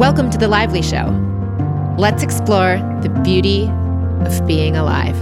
Welcome to The Lively Show. Let's explore the beauty of being alive.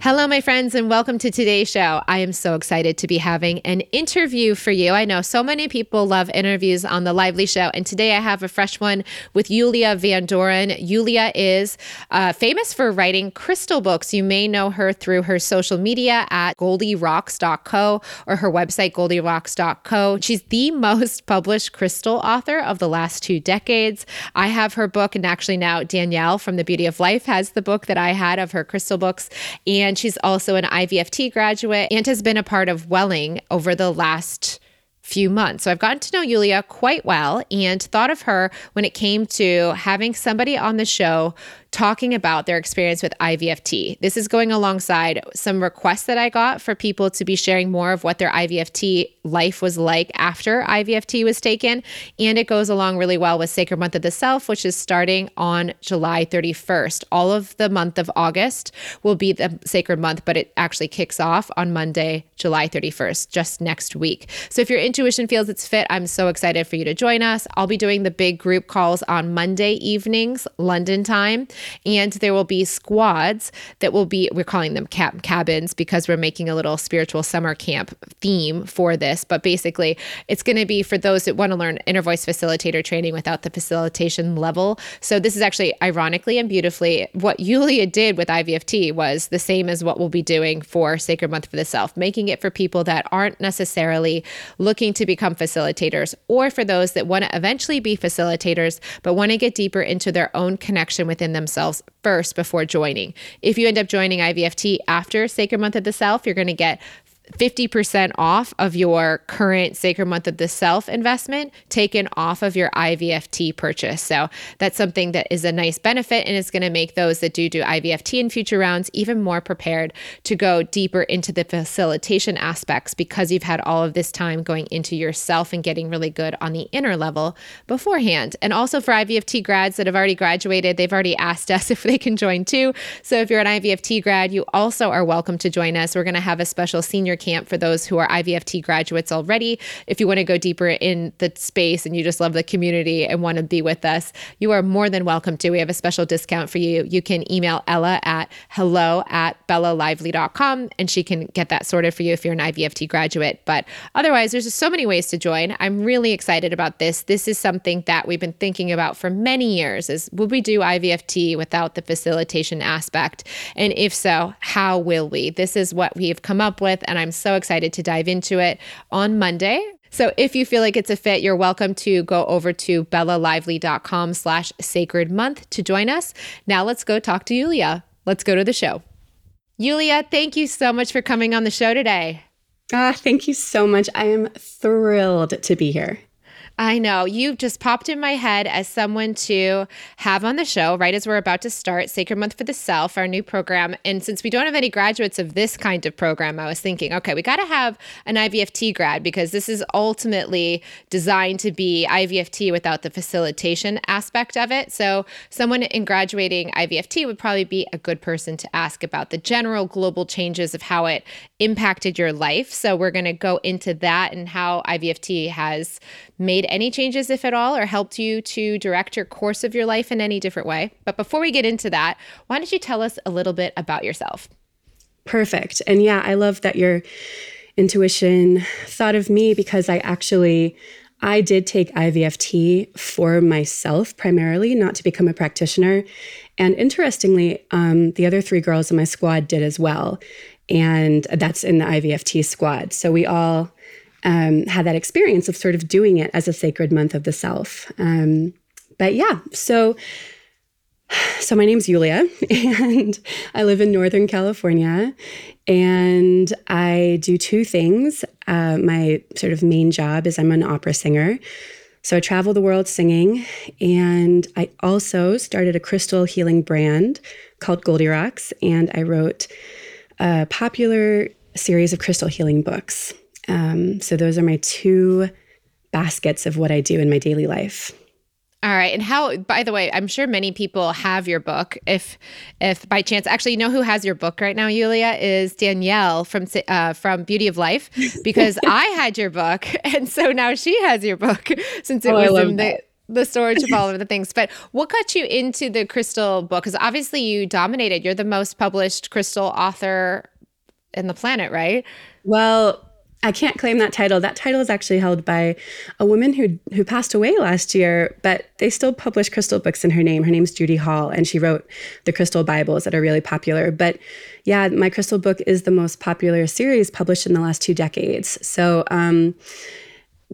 Hello, my friends, and welcome to today's show. I am so excited to be having an interview for you. I know so many people love interviews on The Lively Show, and today I have a fresh one with Yulia Van Doren. Yulia is uh, famous for writing crystal books. You may know her through her social media at goldirocks.co or her website, goldirocks.co. She's the most published crystal author of the last two decades. I have her book, and actually now Danielle from The Beauty of Life has the book that I had of her crystal books. And she's also an IVFT graduate and has been a part of Welling over the last few months. So I've gotten to know Yulia quite well and thought of her when it came to having somebody on the show talking about their experience with IVFT. This is going alongside some requests that I got for people to be sharing more of what their IVFT life was like after IVFT was taken. And it goes along really well with Sacred Month of the Self, which is starting on July 31st. All of the month of August will be the Sacred Month, but it actually kicks off on Monday, July 31st, just next week. So if your intuition feels it's fit, I'm so excited for you to join us. I'll be doing the big group calls on Monday evenings, London time. And there will be squads that will be, we're calling them cab- cabins because we're making a little spiritual summer camp theme for this. But basically, it's going to be for those that want to learn inner voice facilitator training without the facilitation level. So this is actually ironically and beautifully what Yulia did with IVFT was the same as what we'll be doing for Sacred Month for the Self, making it for people that aren't necessarily looking to become facilitators or for those that want to eventually be facilitators but want to get deeper into their own connection within themselves themselves first before joining. If you end up joining IVFT after Sacred Month of the Self, you're going to get 50% off of your current Sacred Month of the Self investment taken off of your IVFT purchase. So that's something that is a nice benefit and it's going to make those that do do IVFT in future rounds even more prepared to go deeper into the facilitation aspects because you've had all of this time going into yourself and getting really good on the inner level beforehand. And also for IVFT grads that have already graduated, they've already asked us if they can join too. So if you're an IVFT grad, you also are welcome to join us. We're going to have a special senior camp for those who are IVFT graduates already. If you want to go deeper in the space and you just love the community and want to be with us, you are more than welcome to. We have a special discount for you. You can email Ella at hello at bellalively.com and she can get that sorted for you if you're an IVFT graduate. But otherwise, there's just so many ways to join. I'm really excited about this. This is something that we've been thinking about for many years is would we do IVFT without the facilitation aspect? And if so, how will we? This is what we've come up with and I'm so excited to dive into it on Monday. So if you feel like it's a fit, you're welcome to go over to bellalively.com slash sacred month to join us. Now let's go talk to Yulia. Let's go to the show. Yulia, thank you so much for coming on the show today. Ah, thank you so much. I am thrilled to be here. I know. You've just popped in my head as someone to have on the show right as we're about to start Sacred Month for the Self, our new program. And since we don't have any graduates of this kind of program, I was thinking, okay, we got to have an IVFT grad because this is ultimately designed to be IVFT without the facilitation aspect of it. So, someone in graduating IVFT would probably be a good person to ask about the general global changes of how it impacted your life. So, we're going to go into that and how IVFT has made any changes, if at all, or helped you to direct your course of your life in any different way. But before we get into that, why don't you tell us a little bit about yourself? Perfect. And yeah, I love that your intuition thought of me because I actually I did take IVFT for myself primarily, not to become a practitioner. And interestingly, um, the other three girls in my squad did as well. And that's in the IVFT squad. So we all um, had that experience of sort of doing it as a sacred month of the self. Um, but yeah, so so my name's Yulia, and I live in Northern California, and I do two things. Uh, my sort of main job is I'm an opera singer. So I travel the world singing, and I also started a crystal healing brand called Goldirocks, and I wrote a popular series of crystal healing books. Um, so those are my two baskets of what I do in my daily life. All right. And how by the way, I'm sure many people have your book. If if by chance actually you know who has your book right now, Yulia, is Danielle from uh, from Beauty of Life because I had your book and so now she has your book since it oh, was in the the storage of all of the things. But what got you into the crystal book? Because obviously you dominated. You're the most published crystal author in the planet, right? Well, I can't claim that title. That title is actually held by a woman who who passed away last year, but they still publish crystal books in her name. Her name's Judy Hall, and she wrote the Crystal Bibles that are really popular. But yeah, my crystal book is the most popular series published in the last two decades. So um,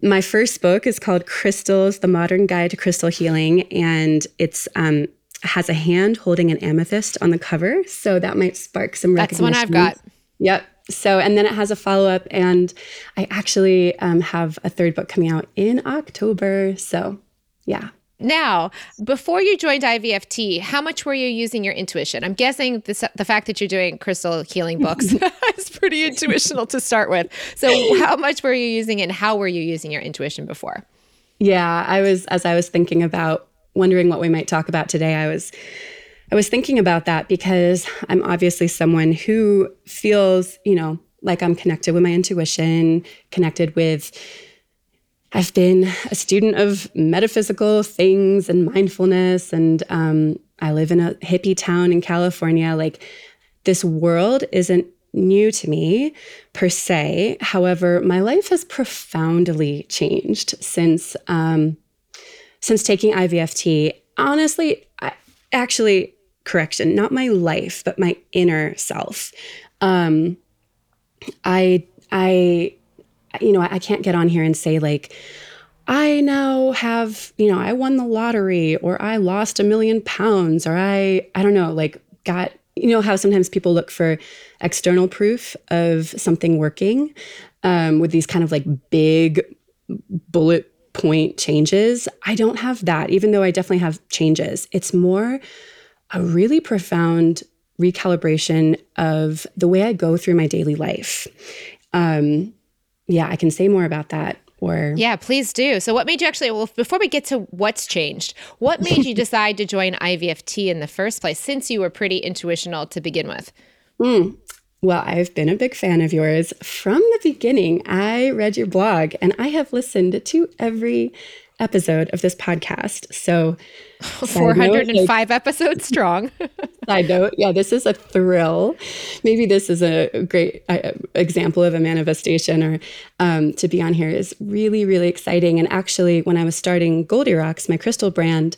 my first book is called Crystals: The Modern Guide to Crystal Healing, and it's um, has a hand holding an amethyst on the cover, so that might spark some. Recognition. That's one I've got. Yep. So, and then it has a follow up, and I actually um, have a third book coming out in October. So, yeah. Now, before you joined IVFT, how much were you using your intuition? I'm guessing this, the fact that you're doing crystal healing books is pretty intuitional to start with. So, how much were you using and how were you using your intuition before? Yeah, I was, as I was thinking about wondering what we might talk about today, I was I was thinking about that because I'm obviously someone who feels, you know, like I'm connected with my intuition, connected with I've been a student of metaphysical things and mindfulness, and um, I live in a hippie town in California. Like, this world isn't new to me per se. However, my life has profoundly changed since um, since taking IVFT. Honestly, I, actually, correction, not my life, but my inner self. Um, I, I, you know, I, I can't get on here and say like, I now have, you know, I won the lottery or I lost a million pounds or I, I don't know, like got, you know, how sometimes people look for external proof of something working um, with these kind of like big bullet point changes. I don't have that, even though I definitely have changes. It's more a really profound recalibration of the way I go through my daily life. Um, yeah, I can say more about that. Or yeah, please do. So, what made you actually? Well, before we get to what's changed, what made you decide to join IVFT in the first place? Since you were pretty intuitional to begin with. Mm. Well, I've been a big fan of yours from the beginning. I read your blog and I have listened to every episode of this podcast. So, 405 note, episodes strong. side note, yeah, this is a thrill. Maybe this is a great uh, example of a manifestation, or um, to be on here is really, really exciting. And actually, when I was starting Goldirocks, my crystal brand,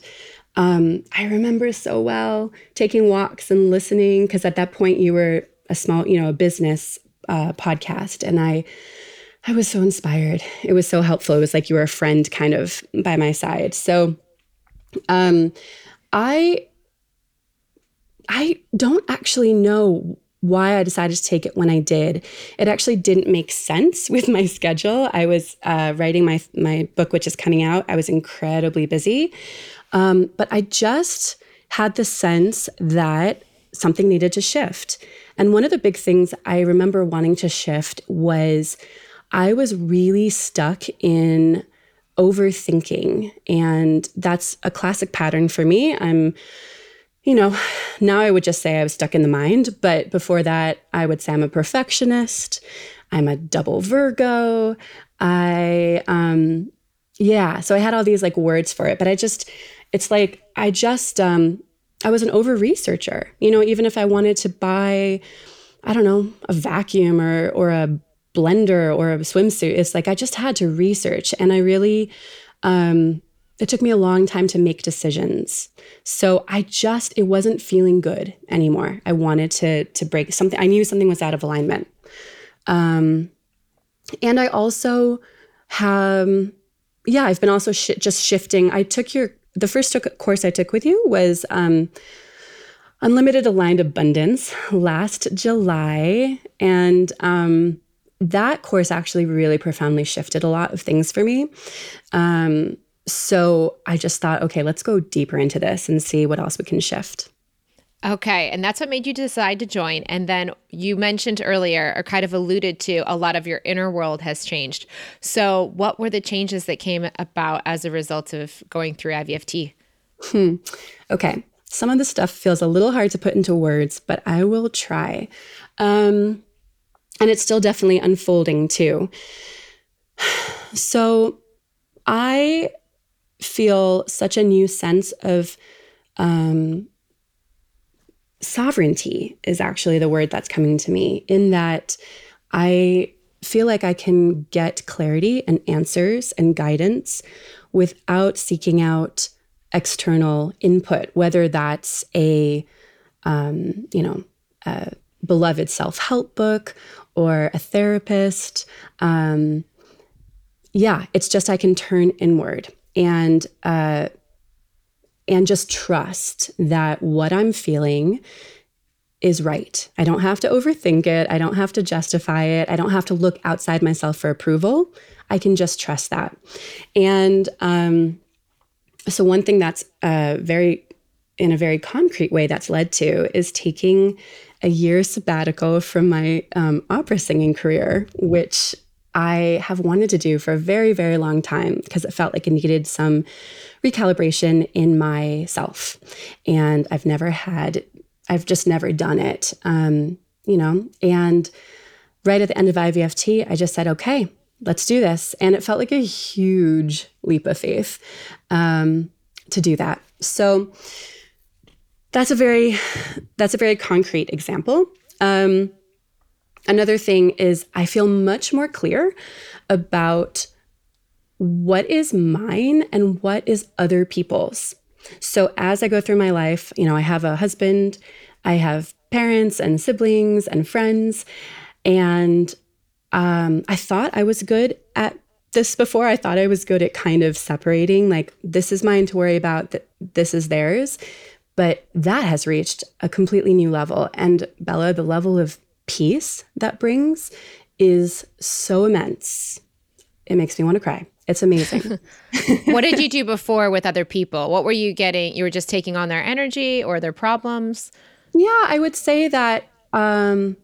um, I remember so well taking walks and listening because at that point you were a small, you know, a business uh, podcast, and I I was so inspired. It was so helpful. It was like you were a friend kind of by my side. So um I I don't actually know why I decided to take it when I did. It actually didn't make sense with my schedule. I was uh, writing my my book, which is coming out. I was incredibly busy, um, but I just had the sense that something needed to shift. And one of the big things I remember wanting to shift was I was really stuck in overthinking. And that's a classic pattern for me. I'm, you know, now I would just say I was stuck in the mind. But before that, I would say I'm a perfectionist. I'm a double Virgo. I, um, yeah. So I had all these like words for it, but I just, it's like, I just, um, I was an over researcher. You know, even if I wanted to buy, I don't know, a vacuum or or a blender or a swimsuit. It's like I just had to research and I really um it took me a long time to make decisions. So I just it wasn't feeling good anymore. I wanted to to break something. I knew something was out of alignment. Um and I also have yeah, I've been also sh- just shifting. I took your the first course I took with you was um Unlimited Aligned Abundance last July and um that course actually really profoundly shifted a lot of things for me. Um, so I just thought, okay, let's go deeper into this and see what else we can shift. Okay. And that's what made you decide to join. And then you mentioned earlier, or kind of alluded to, a lot of your inner world has changed. So, what were the changes that came about as a result of going through IVFT? Hmm. Okay. Some of the stuff feels a little hard to put into words, but I will try. Um, and it's still definitely unfolding too. So, I feel such a new sense of um, sovereignty is actually the word that's coming to me in that I feel like I can get clarity and answers and guidance without seeking out external input, whether that's a, um, you know, a beloved self help book or a therapist. Um, yeah, it's just I can turn inward and uh, and just trust that what I'm feeling is right. I don't have to overthink it. I don't have to justify it. I don't have to look outside myself for approval. I can just trust that. And um, so, one thing that's uh, very, in a very concrete way, that's led to is taking a year sabbatical from my um, opera singing career, which I have wanted to do for a very, very long time because it felt like it needed some recalibration in myself. And I've never had, I've just never done it, um, you know. And right at the end of IVFT, I just said, okay, let's do this. And it felt like a huge leap of faith um, to do that. So that's a very, that's a very concrete example. Um, Another thing is, I feel much more clear about what is mine and what is other people's. So as I go through my life, you know, I have a husband, I have parents and siblings and friends, and um, I thought I was good at this before. I thought I was good at kind of separating, like, this is mine to worry about, this is theirs. But that has reached a completely new level. And Bella, the level of peace that brings is so immense. It makes me want to cry. It's amazing. what did you do before with other people? What were you getting? You were just taking on their energy or their problems? Yeah, I would say that um,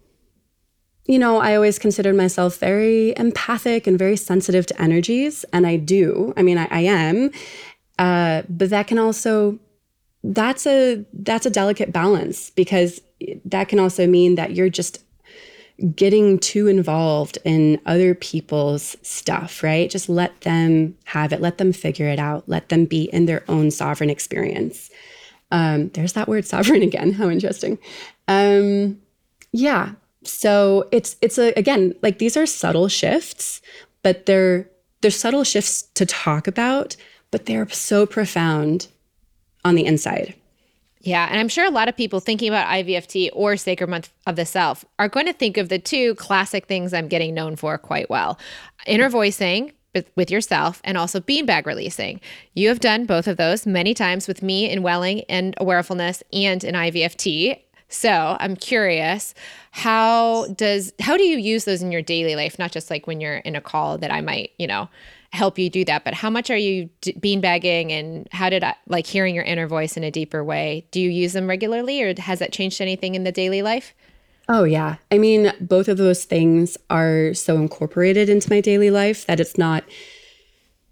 you know, I always considered myself very empathic and very sensitive to energies, and I do. I mean, I, I am, uh, but that can also that's a that's a delicate balance because that can also mean that you're just getting too involved in other people's stuff, right? Just let them have it, let them figure it out, let them be in their own sovereign experience. Um, there's that word sovereign again. How interesting. Um, yeah. So it's it's a again like these are subtle shifts, but they're they're subtle shifts to talk about, but they're so profound on the inside. Yeah, and I'm sure a lot of people thinking about IVFT or Sacred Month of the Self are going to think of the two classic things I'm getting known for quite well inner voicing with yourself and also beanbag releasing. You have done both of those many times with me in Welling and Awarefulness and in IVFT. So I'm curious, how does how do you use those in your daily life? Not just like when you're in a call that I might, you know, help you do that. But how much are you d- beanbagging and how did I like hearing your inner voice in a deeper way? Do you use them regularly or has that changed anything in the daily life? Oh, yeah. I mean, both of those things are so incorporated into my daily life that it's not,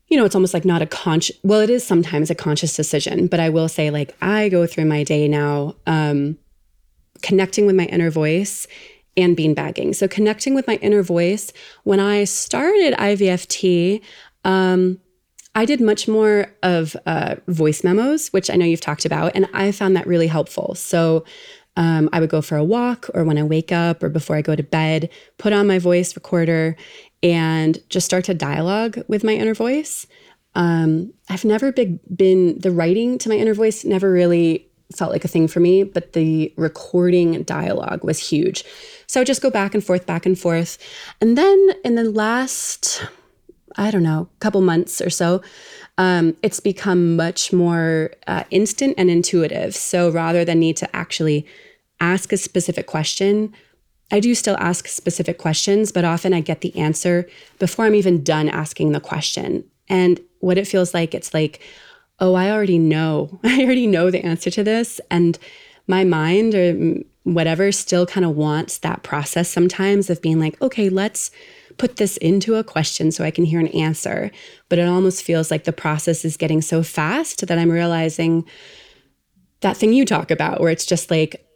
you know, it's almost like not a conscious, well, it is sometimes a conscious decision, but I will say, like, I go through my day now um, connecting with my inner voice and beanbagging. So, connecting with my inner voice, when I started IVFT, um, I did much more of uh, voice memos, which I know you've talked about, and I found that really helpful. So um, I would go for a walk, or when I wake up, or before I go to bed, put on my voice recorder and just start to dialogue with my inner voice. Um, I've never been, the writing to my inner voice never really felt like a thing for me, but the recording dialogue was huge. So I would just go back and forth, back and forth. And then in the last, I don't know, couple months or so, um, it's become much more uh, instant and intuitive. So rather than need to actually ask a specific question, I do still ask specific questions, but often I get the answer before I'm even done asking the question. And what it feels like, it's like, oh, I already know. I already know the answer to this. And my mind or whatever still kind of wants that process sometimes of being like, okay, let's put this into a question so I can hear an answer. But it almost feels like the process is getting so fast that I'm realizing that thing you talk about, where it's just like,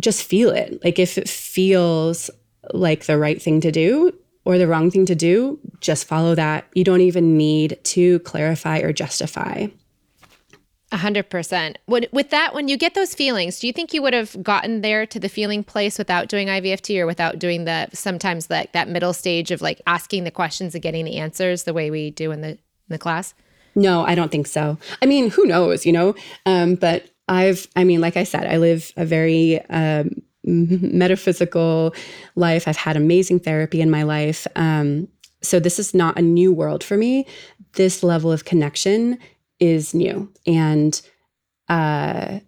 just feel it. Like if it feels like the right thing to do or the wrong thing to do, just follow that. You don't even need to clarify or justify. A hundred percent. With that, when you get those feelings, do you think you would have gotten there to the feeling place without doing IVFT or without doing the sometimes like that middle stage of like asking the questions and getting the answers the way we do in the in the class? No, I don't think so. I mean, who knows, you know? Um, but I've, I mean, like I said, I live a very um, metaphysical life. I've had amazing therapy in my life. Um, so this is not a new world for me. This level of connection is new. And uh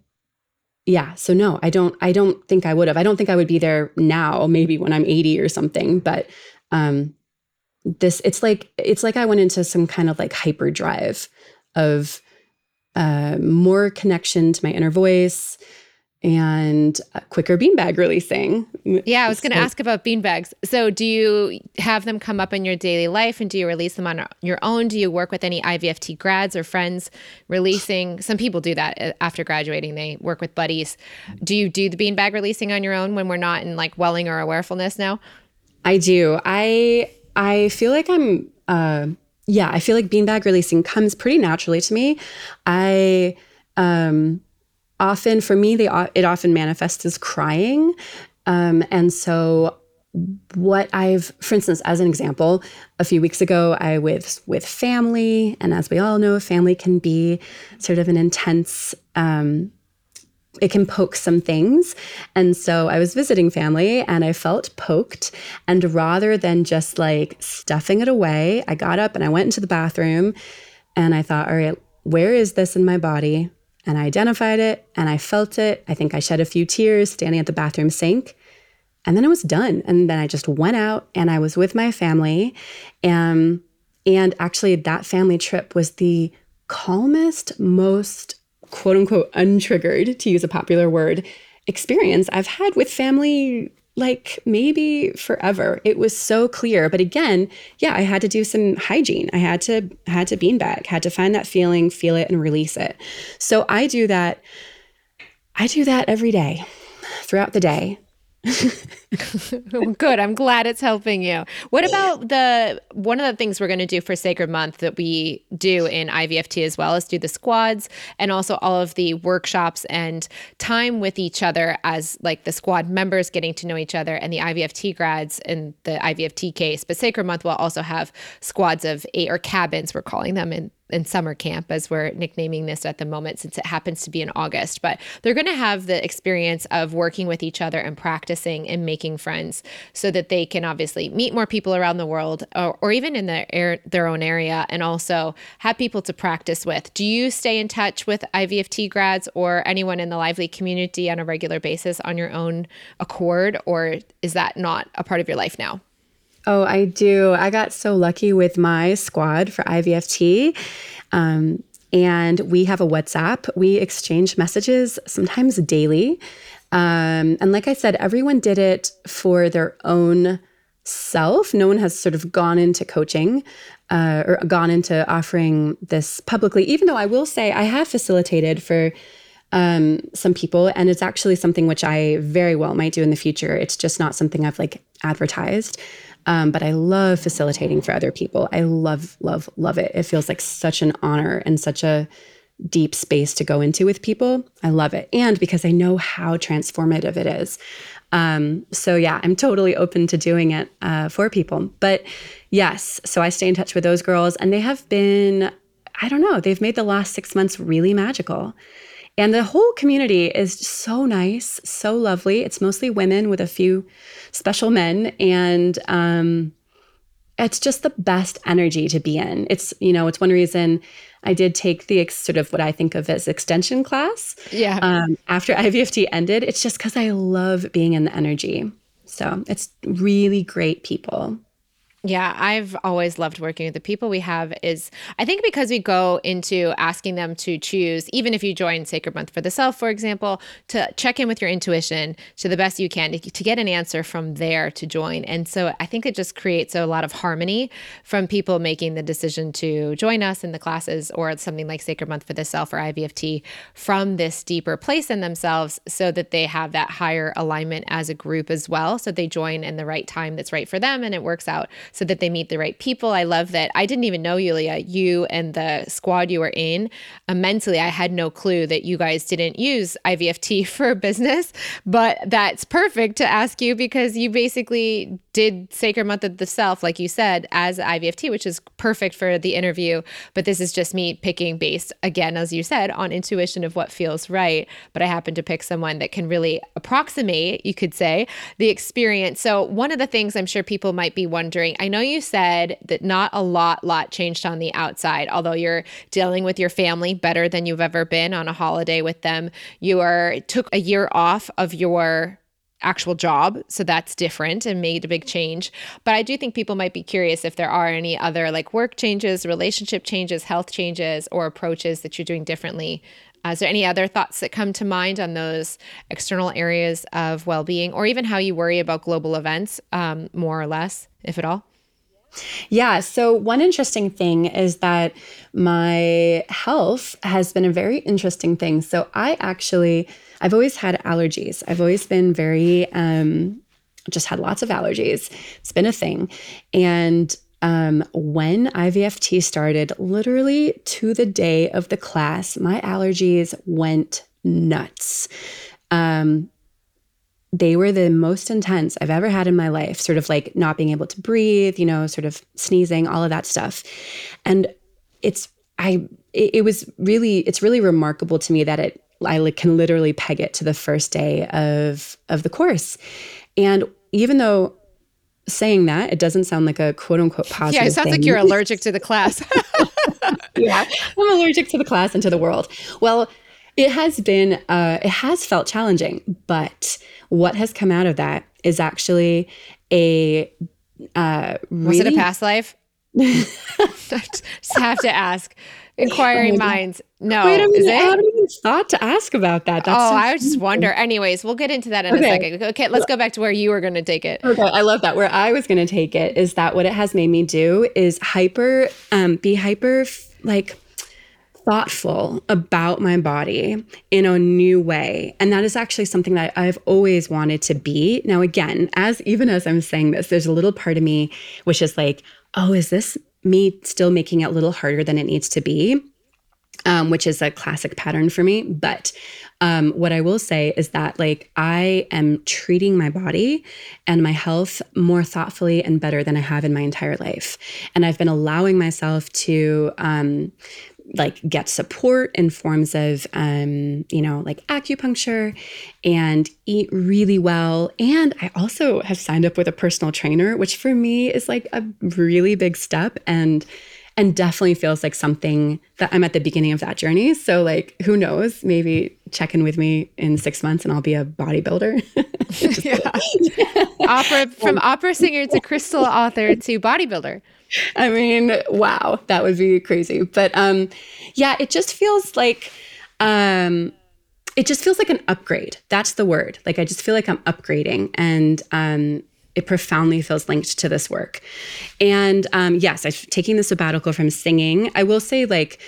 yeah so no i don't i don't think i would have. I don't think i would be there now maybe when i'm 80 or something but um this it's like it's like i went into some kind of like hyperdrive of uh more connection to my inner voice and quicker beanbag releasing. Yeah, I was going to ask about beanbags. So, do you have them come up in your daily life and do you release them on your own? Do you work with any IVFT grads or friends releasing? Some people do that uh, after graduating, they work with buddies. Do you do the beanbag releasing on your own when we're not in like welling or awarefulness now? I do. I I feel like I'm uh yeah, I feel like beanbag releasing comes pretty naturally to me. I um often for me they it often manifests as crying um, and so what I've, for instance, as an example, a few weeks ago, I was with family, and as we all know, family can be sort of an intense. Um, it can poke some things. And so I was visiting family and I felt poked. And rather than just like stuffing it away, I got up and I went into the bathroom and I thought, all right, where is this in my body? And I identified it and I felt it. I think I shed a few tears standing at the bathroom sink. And then it was done. And then I just went out and I was with my family. And, and actually, that family trip was the calmest, most quote unquote untriggered, to use a popular word, experience I've had with family like maybe forever. It was so clear. But again, yeah, I had to do some hygiene. I had to had to beanbag, had to find that feeling, feel it, and release it. So I do that. I do that every day, throughout the day. Good. I'm glad it's helping you. What about the one of the things we're going to do for Sacred Month that we do in IVFT as well is do the squads and also all of the workshops and time with each other as like the squad members getting to know each other and the IVFT grads in the IVFT case. But Sacred Month will also have squads of eight or cabins, we're calling them in in summer camp as we're nicknaming this at the moment since it happens to be in August but they're going to have the experience of working with each other and practicing and making friends so that they can obviously meet more people around the world or, or even in their their own area and also have people to practice with. Do you stay in touch with IVFT grads or anyone in the lively community on a regular basis on your own accord or is that not a part of your life now Oh, I do. I got so lucky with my squad for IVFT. Um, and we have a WhatsApp. We exchange messages sometimes daily. Um, and like I said, everyone did it for their own self. No one has sort of gone into coaching uh, or gone into offering this publicly, even though I will say I have facilitated for um, some people, and it's actually something which I very well might do in the future. It's just not something I've like advertised. Um, but I love facilitating for other people. I love, love, love it. It feels like such an honor and such a deep space to go into with people. I love it. And because I know how transformative it is. Um, so, yeah, I'm totally open to doing it uh, for people. But yes, so I stay in touch with those girls, and they have been, I don't know, they've made the last six months really magical. And the whole community is so nice, so lovely. It's mostly women with a few special men. And um, it's just the best energy to be in. It's, you know, it's one reason I did take the sort of what I think of as extension class. Yeah. Um, after IVFT ended, it's just because I love being in the energy. So it's really great people. Yeah, I've always loved working with the people we have is I think because we go into asking them to choose even if you join Sacred Month for the Self for example, to check in with your intuition to the best you can to, to get an answer from there to join. And so I think it just creates a lot of harmony from people making the decision to join us in the classes or something like Sacred Month for the Self or IVFT from this deeper place in themselves so that they have that higher alignment as a group as well so they join in the right time that's right for them and it works out so that they meet the right people. I love that. I didn't even know, Yulia, you and the squad you were in. Uh, mentally, I had no clue that you guys didn't use IVFT for business, but that's perfect to ask you because you basically did Sacred Month of the Self, like you said, as IVFT, which is perfect for the interview. But this is just me picking based, again, as you said, on intuition of what feels right. But I happen to pick someone that can really approximate, you could say, the experience. So, one of the things I'm sure people might be wondering, I know you said that not a lot lot changed on the outside, although you're dealing with your family better than you've ever been on a holiday with them. You are took a year off of your actual job so that's different and made a big change. But i do think people might be curious if there are any other like work changes relationship changes health changes or approaches that you're doing differently. Uh, is there any other thoughts that come to mind on those external areas of well-being or even how you worry about global events um, more or less if at all yeah. So, one interesting thing is that my health has been a very interesting thing. So, I actually, I've always had allergies. I've always been very, um, just had lots of allergies. It's been a thing. And um, when IVFT started, literally to the day of the class, my allergies went nuts. Um, they were the most intense I've ever had in my life, sort of like not being able to breathe, you know, sort of sneezing, all of that stuff. And it's, I, it, it was really, it's really remarkable to me that it, I like can literally peg it to the first day of, of the course. And even though saying that, it doesn't sound like a quote unquote positive. Yeah, it sounds thing. like you're allergic to the class. yeah, I'm allergic to the class and to the world. Well, it has been, uh, it has felt challenging, but what has come out of that is actually a uh, really- was it a past life? just have to ask. Inquiring oh minds. No, Wait, I mean, is it? I haven't even thought to ask about that. That's oh, so I just wonder. Anyways, we'll get into that in okay. a second. Okay, let's go back to where you were going to take it. Okay, I love that. Where I was going to take it is that what it has made me do is hyper, um, be hyper, like thoughtful about my body in a new way. And that is actually something that I've always wanted to be. Now, again, as even as I'm saying this, there's a little part of me which is like, oh, is this me still making it a little harder than it needs to be? Um, which is a classic pattern for me. But um, what I will say is that, like, I am treating my body and my health more thoughtfully and better than I have in my entire life. And I've been allowing myself to um, like get support in forms of um, you know like acupuncture and eat really well. And i also have signed up with a personal trainer which for me is like a really big step and and definitely feels like something that i'm at the beginning of that journey. So like who knows? Maybe check in with me in six months and i'll be a bodybuilder. Yeah. opera from opera singer to crystal author to bodybuilder I mean, wow, that would be crazy. But um, yeah, it just feels like um, it just feels like an upgrade. That's the word. Like I just feel like I'm upgrading, and um, it profoundly feels linked to this work. And um, yes, I'm taking the sabbatical from singing. I will say, like.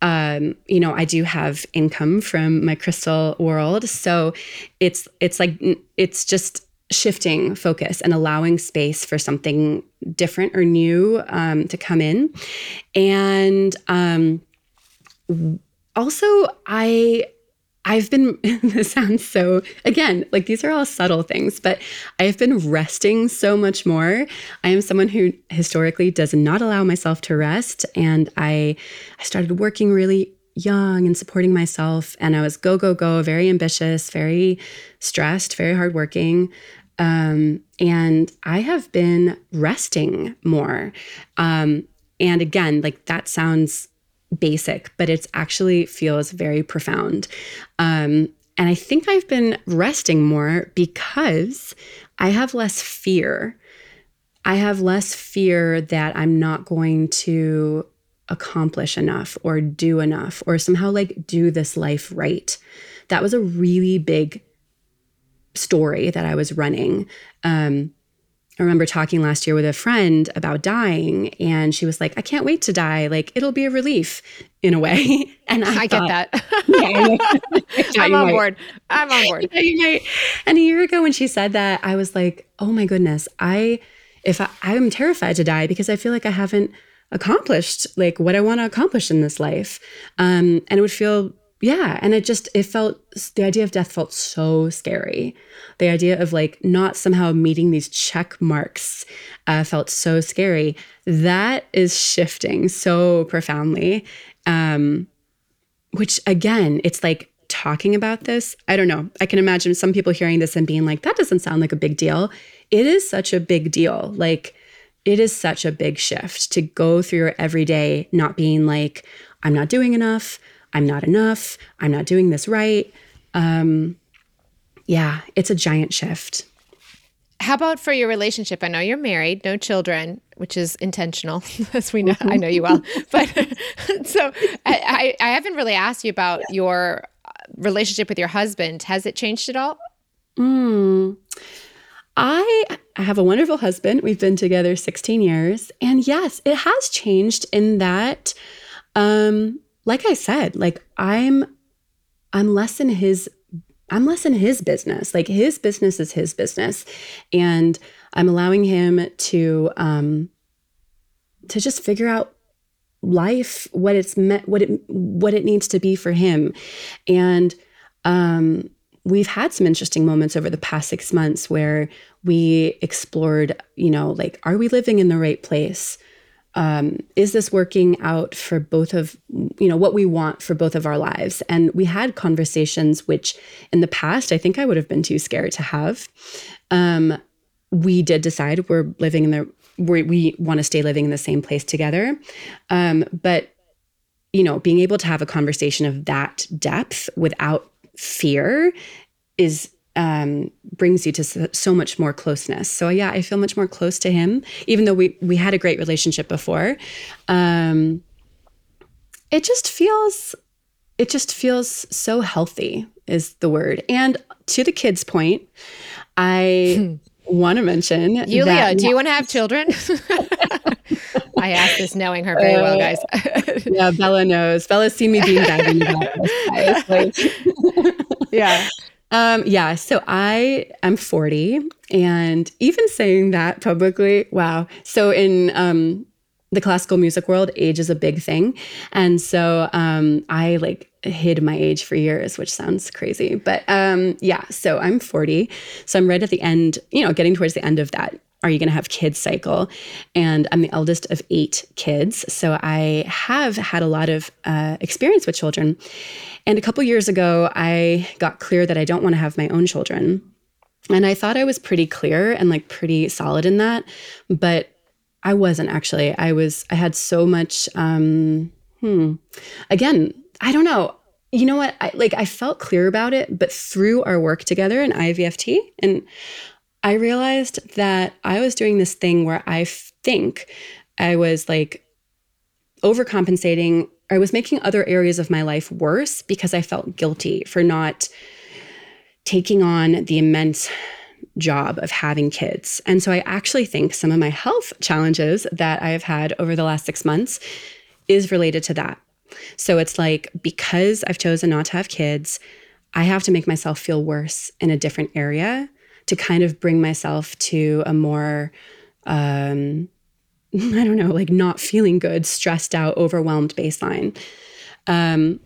Um, you know, I do have income from my crystal world, so it's it's like it's just shifting focus and allowing space for something different or new um, to come in. And um, also, I I've been, this sounds so, again, like these are all subtle things, but I've been resting so much more. I am someone who historically does not allow myself to rest. And I, I started working really young and supporting myself. And I was go, go, go, very ambitious, very stressed, very hardworking. Um, and I have been resting more. Um, and again, like that sounds basic, but it's actually feels very profound. Um, and I think I've been resting more because I have less fear. I have less fear that I'm not going to accomplish enough or do enough or somehow like do this life right. That was a really big story that I was running. Um, I remember talking last year with a friend about dying, and she was like, I can't wait to die. Like, it'll be a relief in a way. And I, I thought, get that. yeah, I'm on might. board. I'm on board. Yeah. And a year ago, when she said that, I was like, oh my goodness, I, if I, I'm terrified to die because I feel like I haven't accomplished like what I want to accomplish in this life. Um, and it would feel yeah and it just it felt the idea of death felt so scary. The idea of like not somehow meeting these check marks uh, felt so scary. That is shifting so profoundly um which again it's like talking about this i don't know. I can imagine some people hearing this and being like that doesn't sound like a big deal. It is such a big deal. Like it is such a big shift to go through your everyday not being like i'm not doing enough I'm not enough. I'm not doing this right. Um, yeah, it's a giant shift. How about for your relationship? I know you're married, no children, which is intentional, as we know. I know you well, but so I, I, I haven't really asked you about your uh, relationship with your husband. Has it changed at all? Mm. I have a wonderful husband. We've been together 16 years, and yes, it has changed in that um, like I said, like I'm I'm less in his I'm less in his business. Like his business is his business. And I'm allowing him to um to just figure out life, what it's meant, what it what it needs to be for him. And um we've had some interesting moments over the past six months where we explored, you know, like, are we living in the right place? Um, is this working out for both of you know what we want for both of our lives? And we had conversations which in the past i think i would have been too scared to have. Um, we did decide we're living in the we, we want to stay living in the same place together. Um, but you know being able to have a conversation of that depth without fear is um, brings you to so, so, much more closeness. So yeah, I feel much more close to him, even though we we had a great relationship before. Um, it just feels, it just feels so healthy is the word. And to the kids' point, I want to mention Yulia. That, do you want to have children? I asked this knowing her very uh, well, guys. yeah, Bella knows. Bella's seen me being bad about this. yeah. Um, yeah, so I am 40, and even saying that publicly, wow. So in um, the classical music world, age is a big thing, and so um, I like hid my age for years, which sounds crazy, but um, yeah. So I'm 40, so I'm right at the end, you know, getting towards the end of that are you going to have kids cycle and i'm the eldest of eight kids so i have had a lot of uh, experience with children and a couple years ago, I got clear that I don't want to have my own children. And I thought I was pretty clear and like pretty solid in that, but I wasn't actually. I was, I had so much, um, hmm. Again, I don't know. You know what? I like, I felt clear about it, but through our work together in IVFT, and I realized that I was doing this thing where I think I was like overcompensating I was making other areas of my life worse because I felt guilty for not taking on the immense job of having kids. And so I actually think some of my health challenges that I have had over the last six months is related to that. So it's like because I've chosen not to have kids, I have to make myself feel worse in a different area to kind of bring myself to a more um, I don't know, like not feeling good, stressed out, overwhelmed baseline. Um,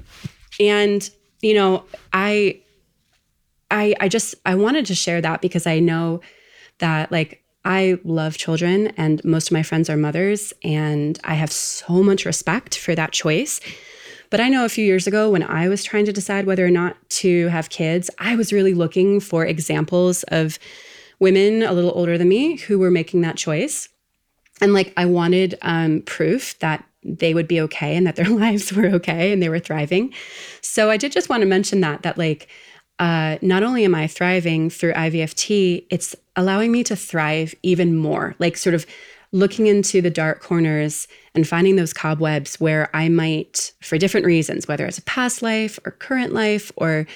and you know, I, I, I just I wanted to share that because I know that like I love children and most of my friends are mothers and I have so much respect for that choice. But I know a few years ago when I was trying to decide whether or not to have kids, I was really looking for examples of women a little older than me who were making that choice and like I wanted um, proof that they would be okay and that their lives were okay and they were thriving. So I did just want to mention that that like uh, not only am I thriving through IVFT, it's allowing me to thrive even more, like sort of looking into the dark corners and finding those cobwebs where I might, for different reasons, whether it's a past life or current life or,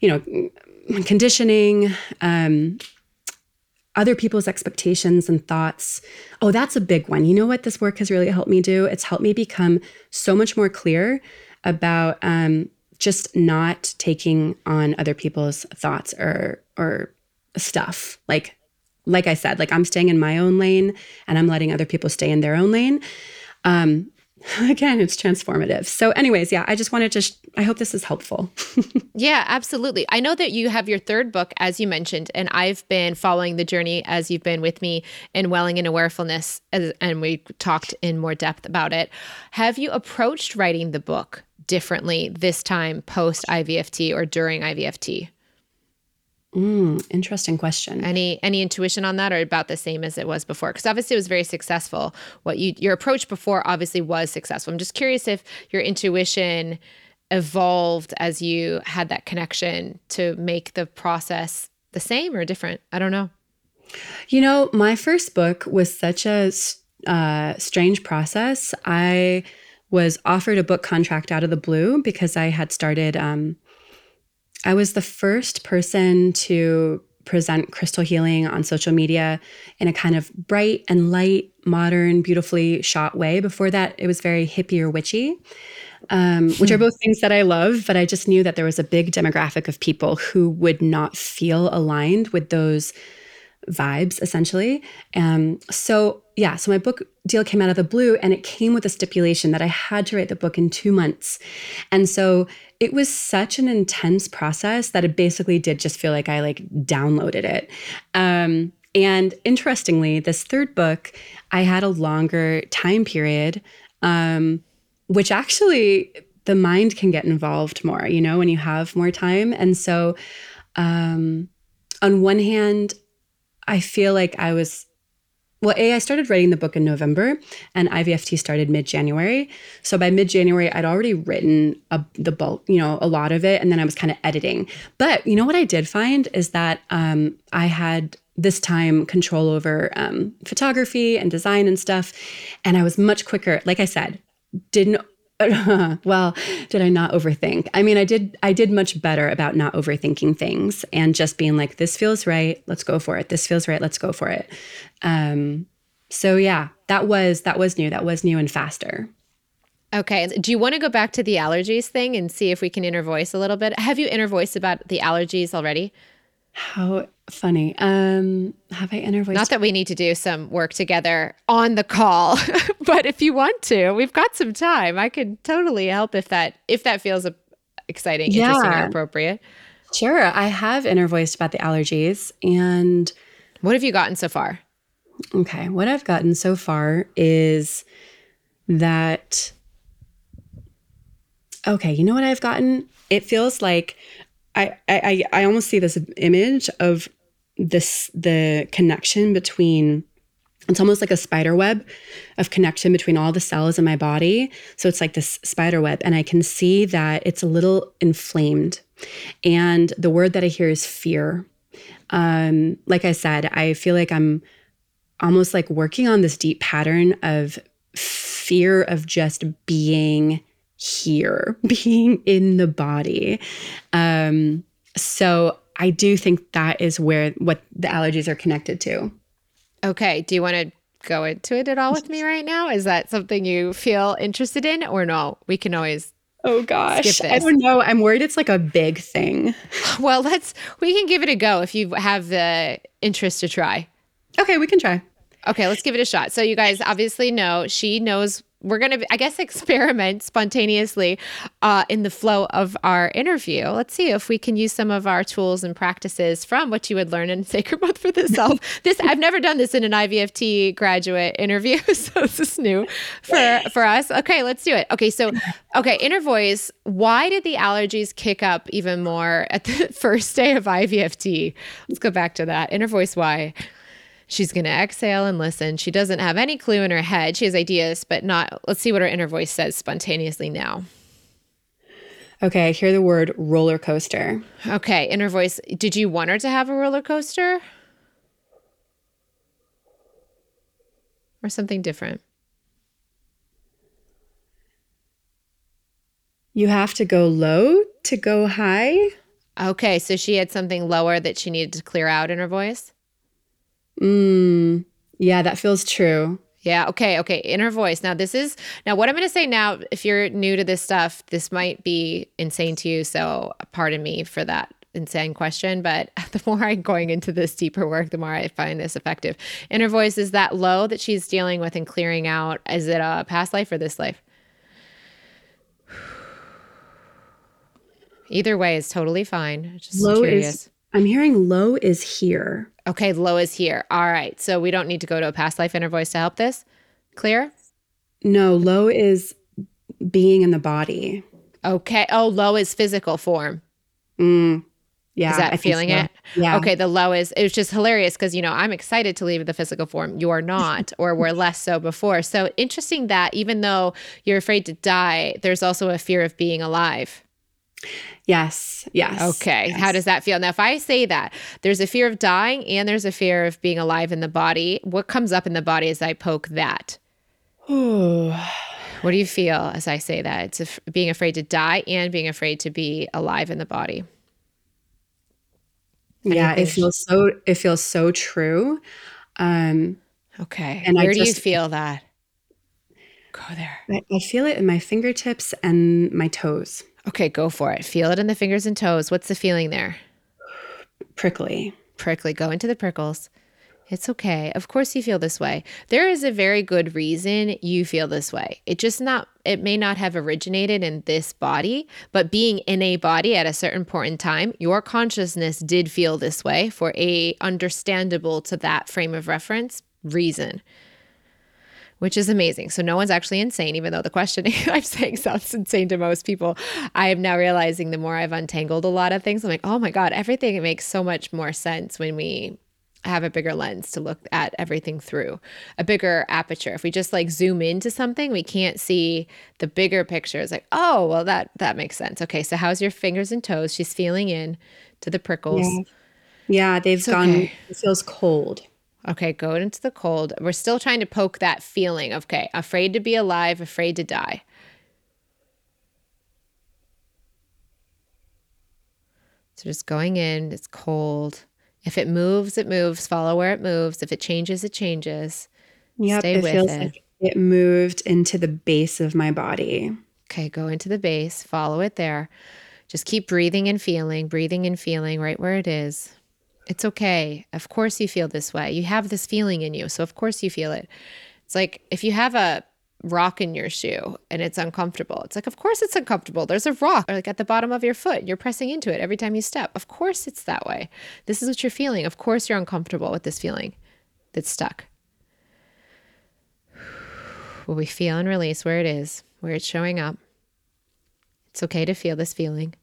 you know, conditioning, um, other people's expectations and thoughts. Oh, that's a big one. You know what this work has really helped me do? It's helped me become so much more clear about um, just not taking on other people's thoughts or or stuff. Like like I said, like I'm staying in my own lane and I'm letting other people stay in their own lane. Um, again, it's transformative. So, anyways, yeah, I just wanted to, sh- I hope this is helpful. yeah, absolutely. I know that you have your third book, as you mentioned, and I've been following the journey as you've been with me in Welling in Awarefulness, as, and we talked in more depth about it. Have you approached writing the book differently this time post IVFT or during IVFT? Mm, interesting question. Any any intuition on that, or about the same as it was before? Because obviously it was very successful. What you your approach before obviously was successful. I'm just curious if your intuition evolved as you had that connection to make the process the same or different. I don't know. You know, my first book was such a uh, strange process. I was offered a book contract out of the blue because I had started. Um, I was the first person to present crystal healing on social media in a kind of bright and light, modern, beautifully shot way. Before that, it was very hippie or witchy, um, which are hmm. both things that I love. But I just knew that there was a big demographic of people who would not feel aligned with those vibes, essentially. Um, so, yeah, so my book deal came out of the blue and it came with a stipulation that I had to write the book in two months. And so it was such an intense process that it basically did just feel like I like downloaded it. Um, and interestingly, this third book, I had a longer time period, um, which actually the mind can get involved more, you know, when you have more time. And so, um, on one hand, I feel like I was well, A, I started writing the book in November and IVFT started mid January. So by mid January, I'd already written a, the bulk, you know, a lot of it. And then I was kind of editing. But you know what I did find is that um, I had this time control over um, photography and design and stuff. And I was much quicker. Like I said, didn't well, did I not overthink? I mean, I did I did much better about not overthinking things and just being like this feels right, let's go for it. This feels right, let's go for it. Um so yeah, that was that was new. That was new and faster. Okay. Do you want to go back to the allergies thing and see if we can inner voice a little bit? Have you inner voice about the allergies already? How funny. Um, have I inner voice? Not that we need to do some work together on the call, but if you want to, we've got some time. I could totally help if that if that feels exciting, yeah. interesting, or appropriate. Sure. I have inner voiced about the allergies. And what have you gotten so far? Okay. What I've gotten so far is that okay, you know what I've gotten? It feels like I, I I almost see this image of this the connection between it's almost like a spider web of connection between all the cells in my body. So it's like this spider web, and I can see that it's a little inflamed. And the word that I hear is fear. Um, like I said, I feel like I'm almost like working on this deep pattern of fear of just being here, being in the body. Um, so I do think that is where what the allergies are connected to. Okay. Do you want to go into it at all with me right now? Is that something you feel interested in or no? We can always Oh gosh. I don't know. I'm worried it's like a big thing. Well, let's we can give it a go if you have the interest to try. Okay, we can try. Okay, let's give it a shot. So you guys obviously know she knows we're going to, I guess, experiment spontaneously uh, in the flow of our interview. Let's see if we can use some of our tools and practices from what you would learn in Sacred Month for the Self. this I've never done this in an IVFT graduate interview, so this is new for for us. Okay, let's do it. Okay, so okay, inner voice. Why did the allergies kick up even more at the first day of IVFT? Let's go back to that. Inner voice. Why? She's going to exhale and listen. She doesn't have any clue in her head. She has ideas, but not. Let's see what her inner voice says spontaneously now. Okay, I hear the word roller coaster. Okay, inner voice. Did you want her to have a roller coaster? Or something different? You have to go low to go high. Okay, so she had something lower that she needed to clear out in her voice? Mm, yeah, that feels true. Yeah. Okay. Okay. Inner voice. Now, this is now what I'm going to say now. If you're new to this stuff, this might be insane to you. So, pardon me for that insane question. But the more I'm going into this deeper work, the more I find this effective. Inner voice is that low that she's dealing with and clearing out. Is it a past life or this life? Either way is totally fine. Just low curious. is. I'm hearing low is here. Okay, low is here. All right. So we don't need to go to a past life inner voice to help this. Clear? No, low is being in the body. Okay. Oh, low is physical form. Mm, yeah. Is that I feeling so. it? Yeah. Okay. The low is, it was just hilarious because, you know, I'm excited to leave the physical form. You are not, or were less so before. So interesting that even though you're afraid to die, there's also a fear of being alive. Yes. Yes. Okay. yes. How does that feel? Now, if I say that there's a fear of dying and there's a fear of being alive in the body, what comes up in the body as I poke that? What do you feel as I say that? It's af- being afraid to die and being afraid to be alive in the body. yeah, it feels so it feels so true. Um Okay. And I Where do you feel that? Go there. I, I feel it in my fingertips and my toes. Okay, go for it. Feel it in the fingers and toes. What's the feeling there? Prickly. Prickly. Go into the prickles. It's okay. Of course you feel this way. There is a very good reason you feel this way. It just not it may not have originated in this body, but being in a body at a certain point in time, your consciousness did feel this way for a understandable to that frame of reference reason. Which is amazing. So no one's actually insane, even though the questioning I'm saying sounds insane to most people. I am now realizing the more I've untangled a lot of things, I'm like, oh my God, everything makes so much more sense when we have a bigger lens to look at everything through, a bigger aperture. If we just like zoom into something, we can't see the bigger picture. It's like, oh, well, that that makes sense. Okay, so how's your fingers and toes? She's feeling in to the prickles. Yeah. Yeah, they've gone okay. it feels cold. Okay, go into the cold. We're still trying to poke that feeling. Okay, afraid to be alive, afraid to die. So just going in, it's cold. If it moves, it moves. Follow where it moves. If it changes, it changes. Yep, Stay it with feels it. like it moved into the base of my body. Okay, go into the base, follow it there. Just keep breathing and feeling, breathing and feeling right where it is. It's okay. Of course, you feel this way. You have this feeling in you. So, of course, you feel it. It's like if you have a rock in your shoe and it's uncomfortable, it's like, of course, it's uncomfortable. There's a rock like at the bottom of your foot. You're pressing into it every time you step. Of course, it's that way. This is what you're feeling. Of course, you're uncomfortable with this feeling that's stuck. Will we feel and release where it is, where it's showing up? It's okay to feel this feeling.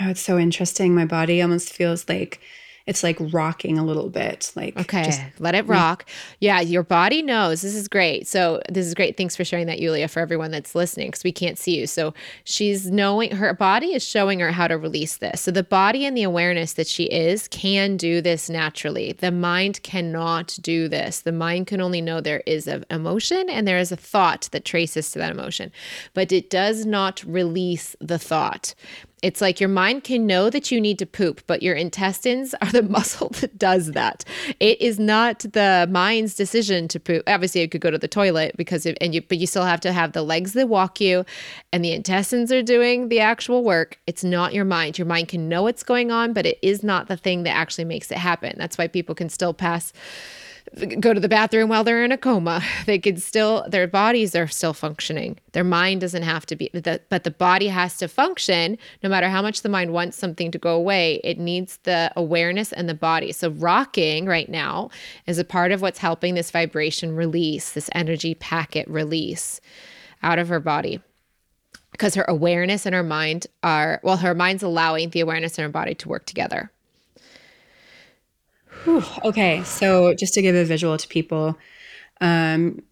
Oh, it's so interesting. My body almost feels like it's like rocking a little bit. Like Okay, just let it rock. Yeah, your body knows. This is great. So this is great. Thanks for sharing that, Yulia, for everyone that's listening, because we can't see you. So she's knowing her body is showing her how to release this. So the body and the awareness that she is can do this naturally. The mind cannot do this. The mind can only know there is an emotion and there is a thought that traces to that emotion, but it does not release the thought. It's like your mind can know that you need to poop, but your intestines are the muscle that does that. It is not the mind's decision to poop. Obviously, it could go to the toilet because, it, and you, but you still have to have the legs that walk you, and the intestines are doing the actual work. It's not your mind. Your mind can know what's going on, but it is not the thing that actually makes it happen. That's why people can still pass go to the bathroom while they're in a coma. They can still, their bodies are still functioning. Their mind doesn't have to be, but the body has to function no matter how much the mind wants something to go away. It needs the awareness and the body. So, rocking right now is a part of what's helping this vibration release, this energy packet release out of her body. Because her awareness and her mind are, well, her mind's allowing the awareness and her body to work together. Okay, so just to give a visual to people, um,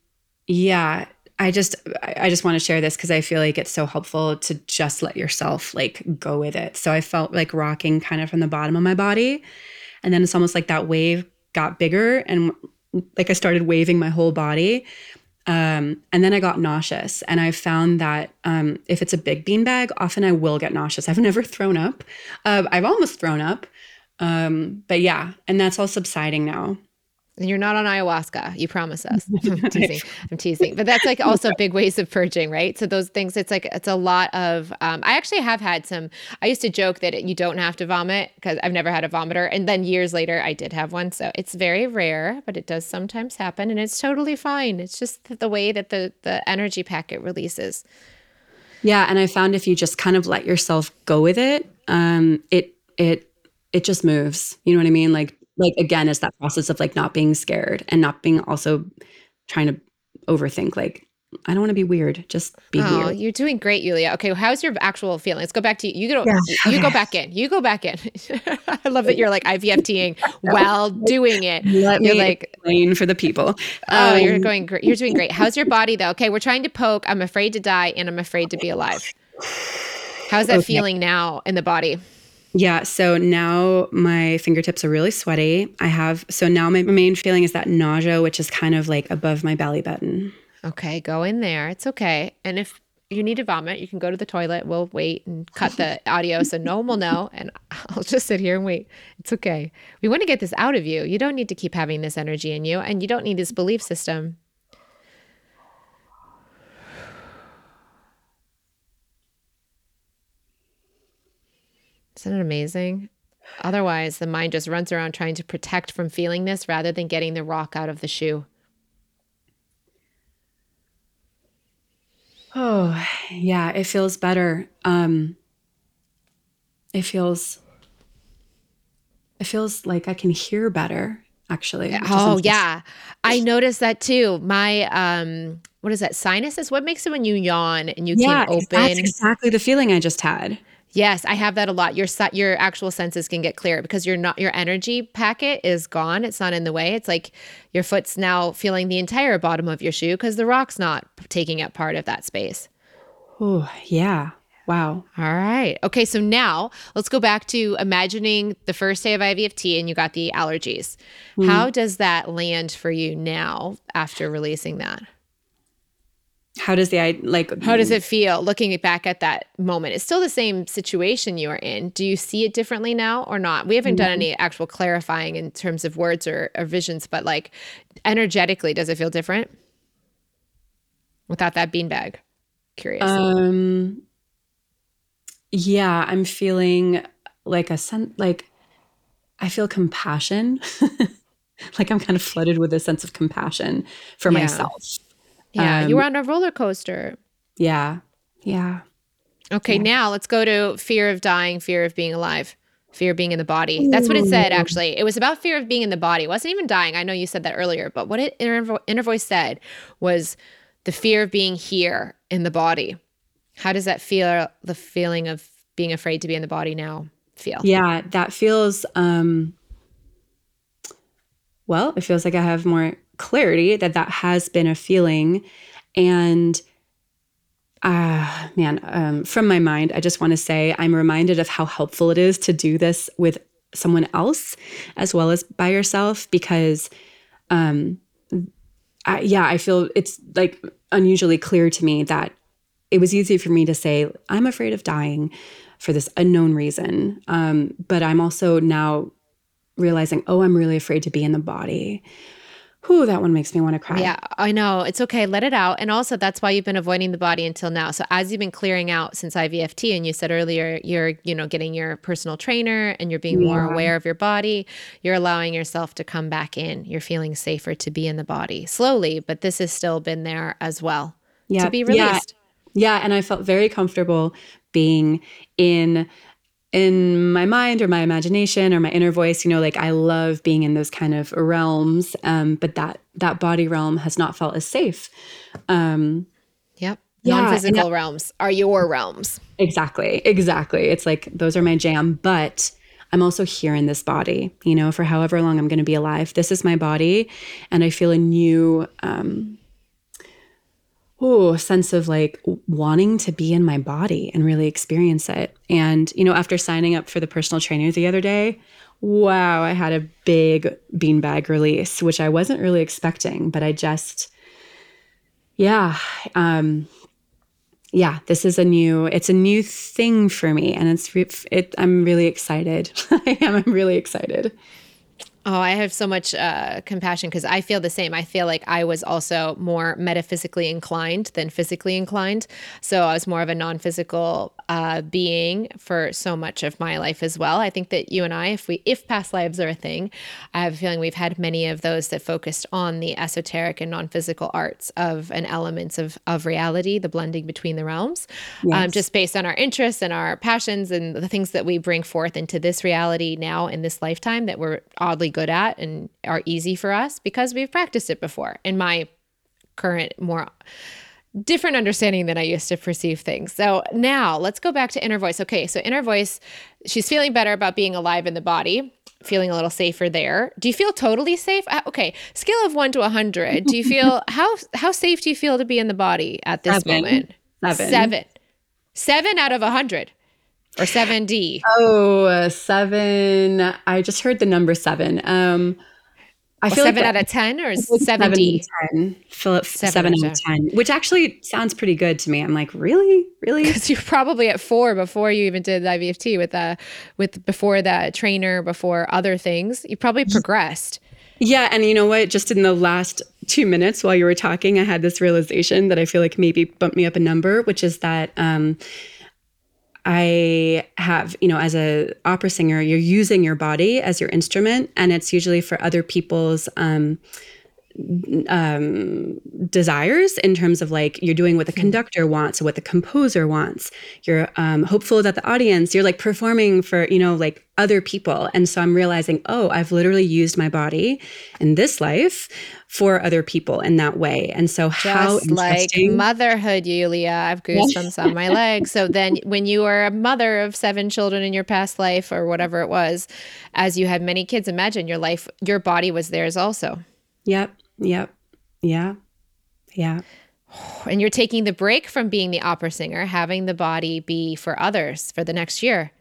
yeah, I just I just want to share this because I feel like it's so helpful to just let yourself like go with it. So I felt like rocking kind of from the bottom of my body, and then it's almost like that wave got bigger and like I started waving my whole body. Um, and then I got nauseous. And I found that um, if it's a big bean bag, often I will get nauseous. I've never thrown up. Uh, I've almost thrown up. Um, but yeah, and that's all subsiding now. And you're not on ayahuasca, you promise us. I'm teasing. I'm teasing. But that's like also big ways of purging, right? So those things, it's like it's a lot of. Um, I actually have had some. I used to joke that you don't have to vomit because I've never had a vomiter, and then years later I did have one. So it's very rare, but it does sometimes happen, and it's totally fine. It's just the way that the the energy packet releases. Yeah, and I found if you just kind of let yourself go with it, um, it it it just moves. You know what I mean? Like like again it's that process of like not being scared and not being also trying to overthink like I don't want to be weird. Just be oh, weird. You're doing great, Yulia. Okay, well, how's your actual feeling? Let's go back to you. You go. Yeah. You go back in. You go back in. I love that you're like IVFTing while doing it. Let you're me like explain for the people. Oh, um, you're going. Great. You're doing great. How's your body though? Okay, we're trying to poke. I'm afraid to die, and I'm afraid to be alive. How's that okay. feeling now in the body? Yeah. So now my fingertips are really sweaty. I have, so now my main feeling is that nausea, which is kind of like above my belly button. Okay. Go in there. It's okay. And if you need to vomit, you can go to the toilet. We'll wait and cut the audio so no one will know. And I'll just sit here and wait. It's okay. We want to get this out of you. You don't need to keep having this energy in you, and you don't need this belief system. Isn't it amazing? Otherwise, the mind just runs around trying to protect from feeling this rather than getting the rock out of the shoe. Oh, yeah, it feels better. Um it feels it feels like I can hear better actually. Oh, yeah. I noticed that too. My um what is that? Sinuses? What makes it when you yawn and you yeah, can't open? That's exactly the feeling I just had. Yes, I have that a lot. Your your actual senses can get clear because you're not your energy packet is gone. It's not in the way. It's like your foot's now feeling the entire bottom of your shoe because the rock's not taking up part of that space. Oh, yeah. Wow. All right. Okay, so now let's go back to imagining the first day of IVFT and you got the allergies. Mm. How does that land for you now after releasing that? How does the like how does it feel looking back at that moment? It's still the same situation you are in. Do you see it differently now or not? We haven't done any actual clarifying in terms of words or, or visions but like energetically does it feel different? Without that beanbag curious. Um yeah i'm feeling like a sense like i feel compassion. Like i'm kind of flooded with a sense of compassion for yeah. myself yeah, um, you were on a roller coaster. Yeah. Yeah. Okay, yeah. now let's go to fear of dying, fear of being alive, fear of being in the body. That's what it said, actually. It was about fear of being in the body. It wasn't even dying. I know you said that earlier, but what it inner, inner voice said was the fear of being here in the body. How does that feel, the feeling of being afraid to be in the body now feel? Yeah, that feels, um, well, it feels like I have more clarity that that has been a feeling. And ah uh, man um, from my mind i just want to say i'm reminded of how helpful it is to do this with someone else as well as by yourself because um I, yeah i feel it's like unusually clear to me that it was easy for me to say i'm afraid of dying for this unknown reason. Um, but i'm also now realizing oh i'm really afraid to be in the body Whew, that one makes me want to cry. Yeah, I know. It's okay. Let it out. And also, that's why you've been avoiding the body until now. So, as you've been clearing out since IVFT, and you said earlier, you're, you know, getting your personal trainer and you're being yeah. more aware of your body, you're allowing yourself to come back in. You're feeling safer to be in the body slowly, but this has still been there as well yeah. to be released. Yeah. yeah. And I felt very comfortable being in in my mind or my imagination or my inner voice you know like i love being in those kind of realms um, but that that body realm has not felt as safe. Um, yep. Non-physical realms are your realms. Exactly exactly. It's like those are my jam but i'm also here in this body you know for however long i'm going to be alive. This is my body and i feel a new um, oh sense of like wanting to be in my body and really experience it and you know after signing up for the personal trainer the other day wow, I had a big beanbag release, which I wasn't really expecting, but I just, yeah, um, yeah, this is a new, it's a new thing for me, and it's, it, I'm really excited. I am. I'm really excited. Oh, I have so much uh, compassion because I feel the same. I feel like I was also more metaphysically inclined than physically inclined. So I was more of a non physical uh, being for so much of my life as well. I think that you and I, if we, if past lives are a thing, I have a feeling we've had many of those that focused on the esoteric and non physical arts of and elements of, of reality, the blending between the realms, um, yes. um, just based on our interests and our passions and the things that we bring forth into this reality now in this lifetime that we're oddly good at and are easy for us because we've practiced it before in my current more different understanding than I used to perceive things. So now let's go back to inner voice. Okay, so inner voice, she's feeling better about being alive in the body, feeling a little safer there. Do you feel totally safe? Uh, okay, scale of 1 to a 100. Do you feel how how safe do you feel to be in the body at this Seven. moment? Seven. 7. 7 out of a 100 or 7D? Oh, uh, seven. I just heard the number seven. Um, I feel seven like out of 10 or 7D? 10. Philip, seven, seven out of 10, which actually sounds pretty good to me. I'm like, really? Really? Because you're probably at four before you even did the IVFT with, the with before the trainer, before other things. You probably progressed. Yeah. And you know what? Just in the last two minutes while you were talking, I had this realization that I feel like maybe bumped me up a number, which is that, um, I have, you know, as a opera singer, you're using your body as your instrument, and it's usually for other people's um, um, desires in terms of like you're doing what the hmm. conductor wants what the composer wants. You're um, hopeful that the audience, you're like performing for, you know, like other people. And so I'm realizing, oh, I've literally used my body in this life for other people in that way. And so Just how like motherhood, Yulia, I've goosebumps on my legs. So then when you were a mother of seven children in your past life or whatever it was, as you had many kids, imagine your life, your body was theirs also. Yep. Yep. Yeah. Yeah. And you're taking the break from being the opera singer, having the body be for others for the next year.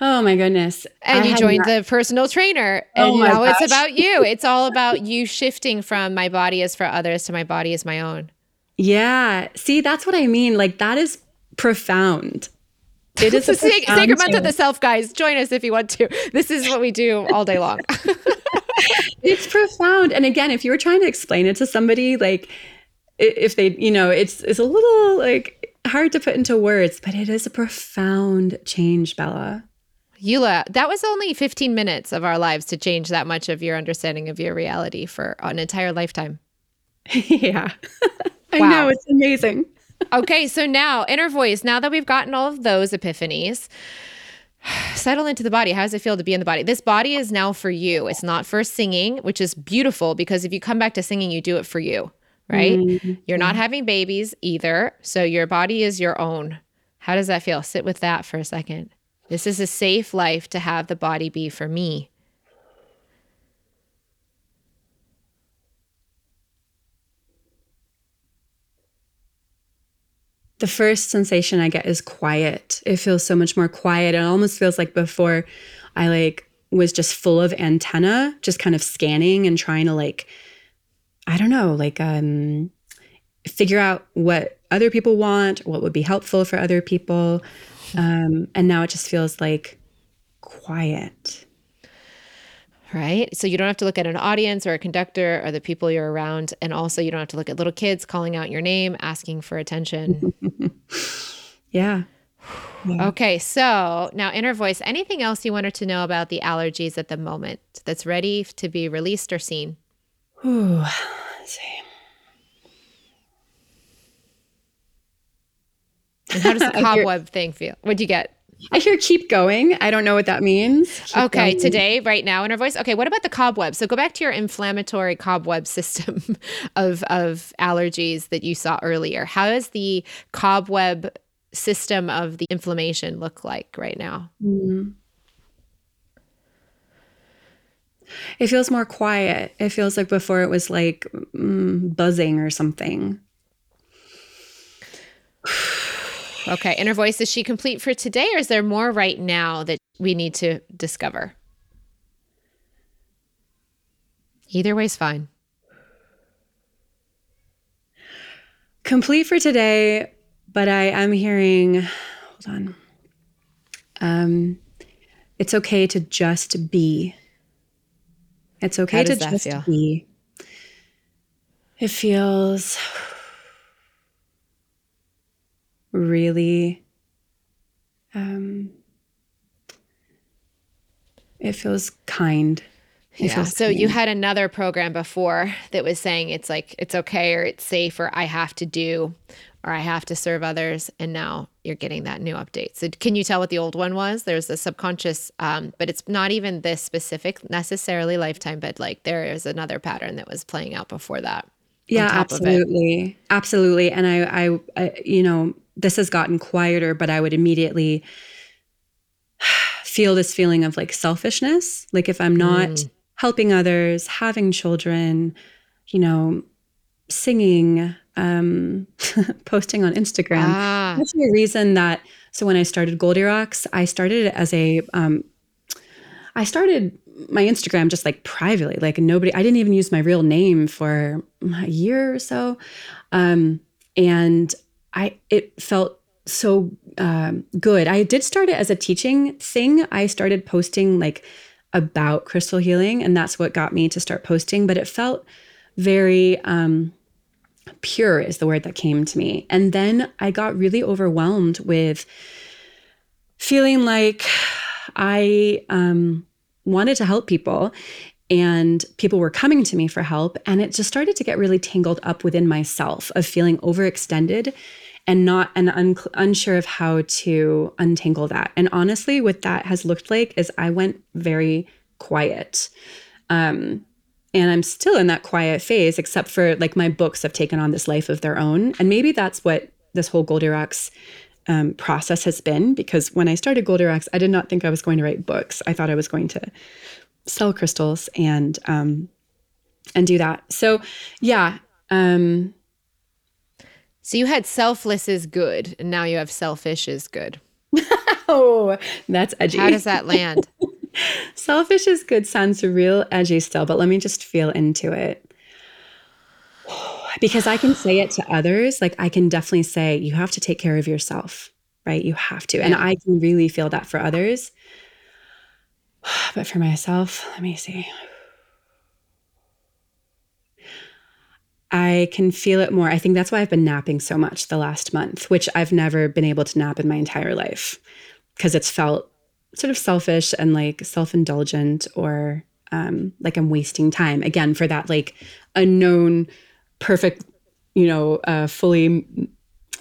Oh my goodness. And I you joined not- the personal trainer. Oh and oh now gosh. it's about you. It's all about you shifting from my body is for others to my body is my own. Yeah. See, that's what I mean. Like that is profound. It is a sacred month of the self, guys. Join us if you want to. This is what we do all day long. it's profound. And again, if you were trying to explain it to somebody, like if they, you know, it's it's a little like hard to put into words, but it is a profound change, Bella. Yulia, that was only 15 minutes of our lives to change that much of your understanding of your reality for an entire lifetime. yeah. I wow. know, it's amazing. okay, so now inner voice, now that we've gotten all of those epiphanies, settle into the body. How does it feel to be in the body? This body is now for you. It's not for singing, which is beautiful because if you come back to singing, you do it for you, right? Mm-hmm. You're not having babies either. So your body is your own. How does that feel? Sit with that for a second. This is a safe life to have the body be for me. The first sensation I get is quiet. It feels so much more quiet. It almost feels like before I like was just full of antenna, just kind of scanning and trying to like, I don't know, like um figure out what other people want, what would be helpful for other people. Um, and now it just feels like quiet right? So you don't have to look at an audience or a conductor or the people you're around. And also, you don't have to look at little kids calling out your name, asking for attention. yeah. yeah. Okay. So now, inner voice, anything else you wanted to know about the allergies at the moment that's ready to be released or seen? Ooh, let's see. And how does the cobweb thing feel? What'd you get? I hear keep going. I don't know what that means. Keep okay, going. today, right now in our voice. Okay, what about the cobweb? So go back to your inflammatory cobweb system of of allergies that you saw earlier. How does the cobweb system of the inflammation look like right now? Mm-hmm. It feels more quiet. It feels like before it was like mm, buzzing or something. Okay. Inner voice, is she complete for today or is there more right now that we need to discover? Either way's fine. Complete for today, but I am hearing, hold on. Um, it's okay to just be. It's okay to just feel? be. It feels really um it feels kind yeah. So you had another program before that was saying it's like it's okay or it's safe or I have to do or I have to serve others, and now you're getting that new update. So can you tell what the old one was? There's a subconscious, um, but it's not even this specific necessarily lifetime, but like there is another pattern that was playing out before that. Yeah, absolutely, absolutely. And I, I, I, you know, this has gotten quieter, but I would immediately feel this feeling of like selfishness. Like if I'm not mm helping others, having children, you know, singing, um, posting on Instagram. Ah. That's the reason that. So when I started Goldirocks, I started it as a. Um, I started my Instagram just like privately, like nobody. I didn't even use my real name for a year or so, um, and I it felt so um, good. I did start it as a teaching thing. I started posting like about crystal healing, and that's what got me to start posting. But it felt very um, pure, is the word that came to me. And then I got really overwhelmed with feeling like I um, wanted to help people and people were coming to me for help and it just started to get really tangled up within myself of feeling overextended and not and un- unsure of how to untangle that. And honestly, what that has looked like is I went very quiet. Um, and I'm still in that quiet phase, except for like my books have taken on this life of their own. And maybe that's what this whole Goldirocks um, process has been. Because when I started Goldirocks, I did not think I was going to write books. I thought I was going to sell crystals and um, and do that. So yeah, um, so you had selfless is good, and now you have selfish is good. oh, that's edgy. How does that land? selfish is good sounds real edgy still, but let me just feel into it. Because I can say it to others, like I can definitely say, you have to take care of yourself, right? You have to. And I can really feel that for others. But for myself, let me see. I can feel it more. I think that's why I've been napping so much the last month, which I've never been able to nap in my entire life because it's felt sort of selfish and like self indulgent or um, like I'm wasting time again for that like unknown, perfect, you know, uh, fully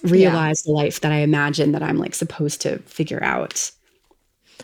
realized yeah. life that I imagine that I'm like supposed to figure out.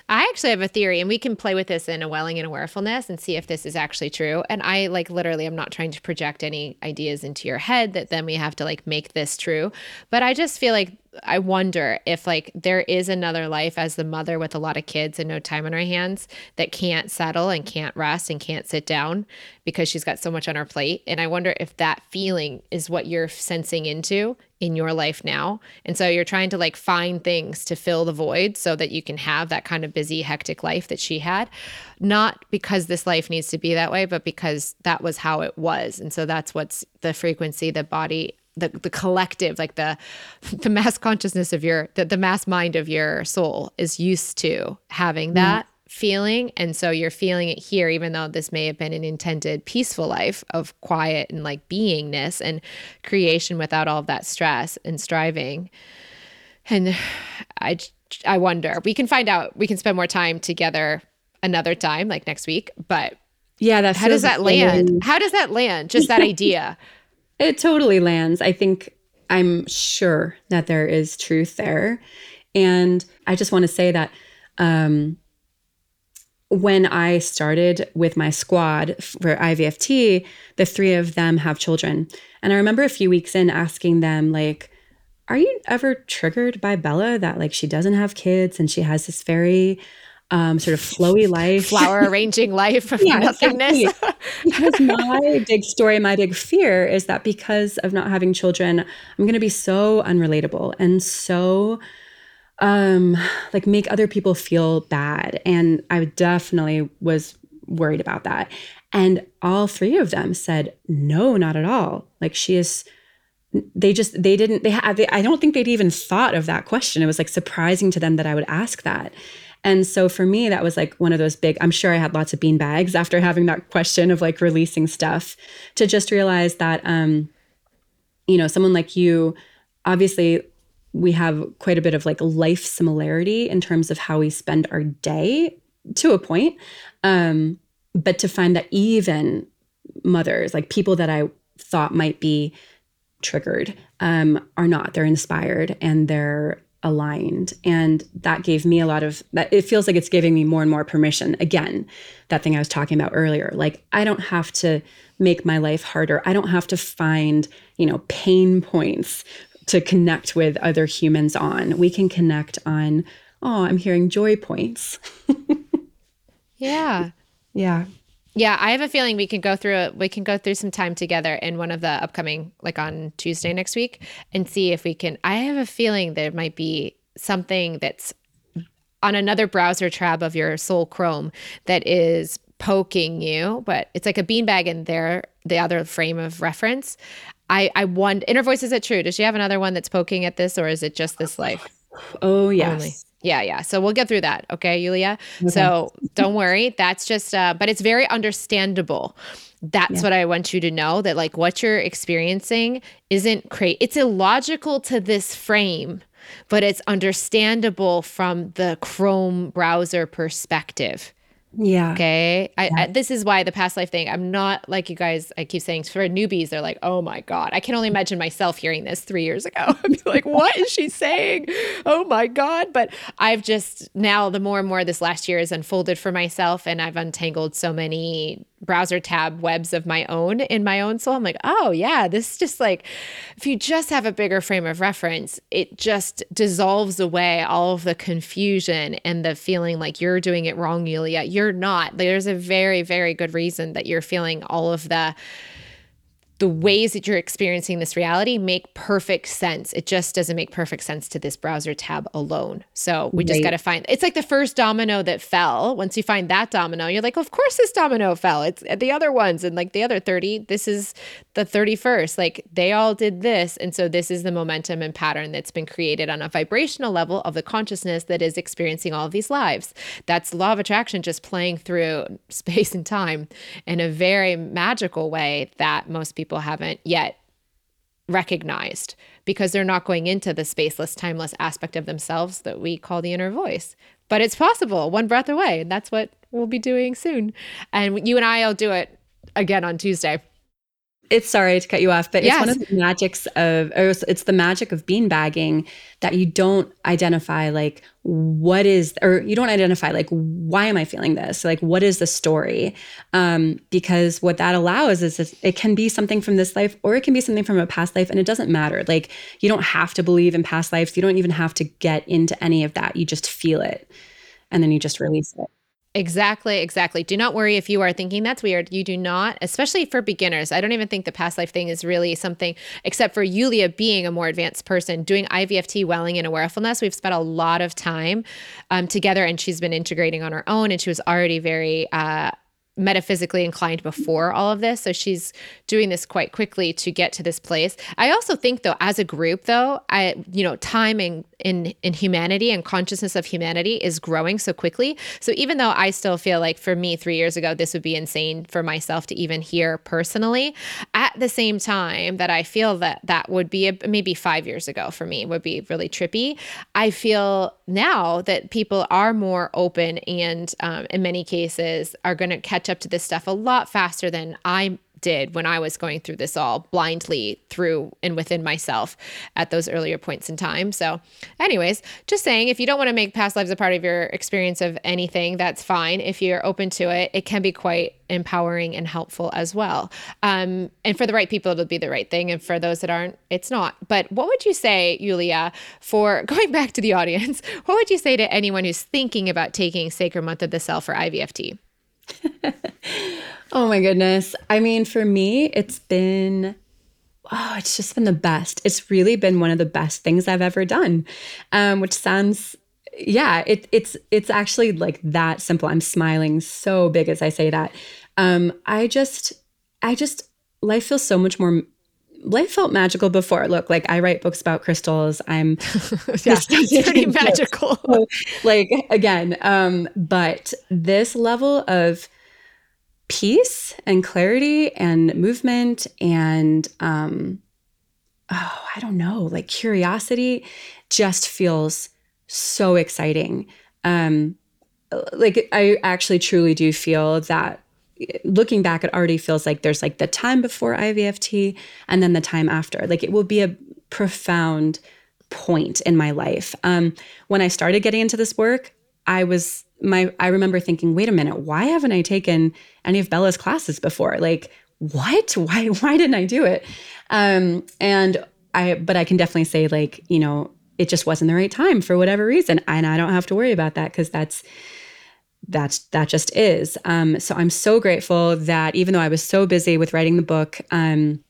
I actually have a theory, and we can play with this in a welling in awarefulness and see if this is actually true. And I like literally, I'm not trying to project any ideas into your head that then we have to like make this true. But I just feel like I wonder if like there is another life as the mother with a lot of kids and no time on her hands that can't settle and can't rest and can't sit down because she's got so much on her plate. And I wonder if that feeling is what you're sensing into in your life now. And so you're trying to like find things to fill the void so that you can have that kind of busy, hectic life that she had. Not because this life needs to be that way, but because that was how it was. And so that's what's the frequency the body the the collective like the the mass consciousness of your the, the mass mind of your soul is used to having that mm. Feeling. And so you're feeling it here even though this may have been an intended peaceful life of quiet and like beingness and creation without all of that stress and striving. And i i wonder. We can find out. We can spend more time together another time like next week. But yeah that how does that land. How does that land? Just that idea. It totally lands. I think I'm sure that there is truth there. And I just want to say that um, when I started with my squad for IVFT, the three of them have children. And I remember a few weeks in asking them, like, are you ever triggered by Bella that like she doesn't have kids and she has this very um, sort of flowy life, flower arranging life of yeah, nothingness. Exactly. because my big story, my big fear is that because of not having children, I'm going to be so unrelatable and so um like make other people feel bad and i definitely was worried about that And all three of them said, no, not at all. Like she is, they just, they didn't, they had, I don't think they'd even thought of that question. It was like surprising to them that I would ask that. And so for me, that was like one of those big, I'm sure I had lots of bean bags after having that question of like releasing stuff to just realize that, um, you know, someone like you, obviously we have quite a bit of like life similarity in terms of how we spend our day to a point. Um, but to find that even mothers, like people that I thought might be triggered, um, are not. They're inspired and they're aligned. And that gave me a lot of that. It feels like it's giving me more and more permission. Again, that thing I was talking about earlier. Like, I don't have to make my life harder. I don't have to find, you know, pain points to connect with other humans on. We can connect on, oh, I'm hearing joy points. yeah. Yeah. Yeah, I have a feeling we can go through it. We can go through some time together in one of the upcoming, like on Tuesday next week, and see if we can. I have a feeling there might be something that's on another browser tab of your Soul Chrome that is poking you, but it's like a beanbag in there, the other frame of reference. I I wonder, inner voice is it true? Does she have another one that's poking at this, or is it just this life? Oh yes. Only? Yeah, yeah. So we'll get through that. Okay, Yulia. Okay. So don't worry. That's just, uh, but it's very understandable. That's yeah. what I want you to know that like what you're experiencing isn't crazy. It's illogical to this frame, but it's understandable from the Chrome browser perspective. Yeah. Okay. I, yeah. I, this is why the past life thing, I'm not like you guys, I keep saying for newbies, they're like, oh my God. I can only imagine myself hearing this three years ago. I'd be like, what is she saying? Oh my God. But I've just now, the more and more this last year has unfolded for myself, and I've untangled so many browser tab webs of my own in my own soul. I'm like, oh yeah, this is just like if you just have a bigger frame of reference, it just dissolves away all of the confusion and the feeling like you're doing it wrong, Yulia. You're not. There's a very, very good reason that you're feeling all of the the ways that you're experiencing this reality make perfect sense. It just doesn't make perfect sense to this browser tab alone. So we right. just got to find it's like the first domino that fell. Once you find that domino, you're like, of course this domino fell. It's the other ones and like the other 30, this is the 31st. Like they all did this. And so this is the momentum and pattern that's been created on a vibrational level of the consciousness that is experiencing all of these lives. That's law of attraction just playing through space and time in a very magical way that most people people haven't yet recognized because they're not going into the spaceless, timeless aspect of themselves that we call the inner voice. But it's possible, one breath away. And that's what we'll be doing soon. And you and I will do it again on Tuesday it's sorry to cut you off, but yes. it's one of the magics of, it's the magic of beanbagging that you don't identify like what is, or you don't identify like why am I feeling this? Like what is the story? Um, because what that allows is it can be something from this life or it can be something from a past life, and it doesn't matter. Like you don't have to believe in past lives. You don't even have to get into any of that. You just feel it, and then you just release it. Exactly, exactly. Do not worry if you are thinking that's weird. You do not, especially for beginners. I don't even think the past life thing is really something, except for Yulia being a more advanced person, doing IVFT welling and awareness. We've spent a lot of time um, together, and she's been integrating on her own, and she was already very. Uh, metaphysically inclined before all of this so she's doing this quite quickly to get to this place i also think though as a group though i you know timing in in humanity and consciousness of humanity is growing so quickly. So even though I still feel like for me 3 years ago this would be insane for myself to even hear personally, at the same time that I feel that that would be a, maybe 5 years ago for me would be really trippy, I feel now that people are more open and um, in many cases are going to catch up to this stuff a lot faster than I did when I was going through this all blindly through and within myself at those earlier points in time. So, anyways, just saying if you don't want to make past lives a part of your experience of anything, that's fine. If you're open to it, it can be quite empowering and helpful as well. Um, and for the right people, it'll be the right thing. And for those that aren't, it's not. But what would you say, Yulia, for going back to the audience, what would you say to anyone who's thinking about taking Sacred Month of the Self or IVFT? Oh my goodness. I mean, for me, it's been oh, it's just been the best. It's really been one of the best things I've ever done. Um, which sounds yeah, it, it's it's actually like that simple. I'm smiling so big as I say that. Um, I just, I just, life feels so much more life felt magical before. Look, like I write books about crystals. I'm yeah, it's pretty magical. So, like again, um, but this level of peace and clarity and movement and um oh, I don't know, like curiosity just feels so exciting. Um like I actually truly do feel that looking back it already feels like there's like the time before IVFT and then the time after. Like it will be a profound point in my life. Um when I started getting into this work, I was my I remember thinking, wait a minute, why haven't I taken any of Bella's classes before? Like, what? Why why didn't I do it? Um, and I but I can definitely say, like, you know, it just wasn't the right time for whatever reason. And I don't have to worry about that because that's that's that just is. Um, so I'm so grateful that even though I was so busy with writing the book, um,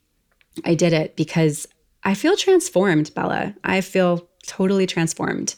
I did it because I feel transformed, Bella. I feel totally transformed.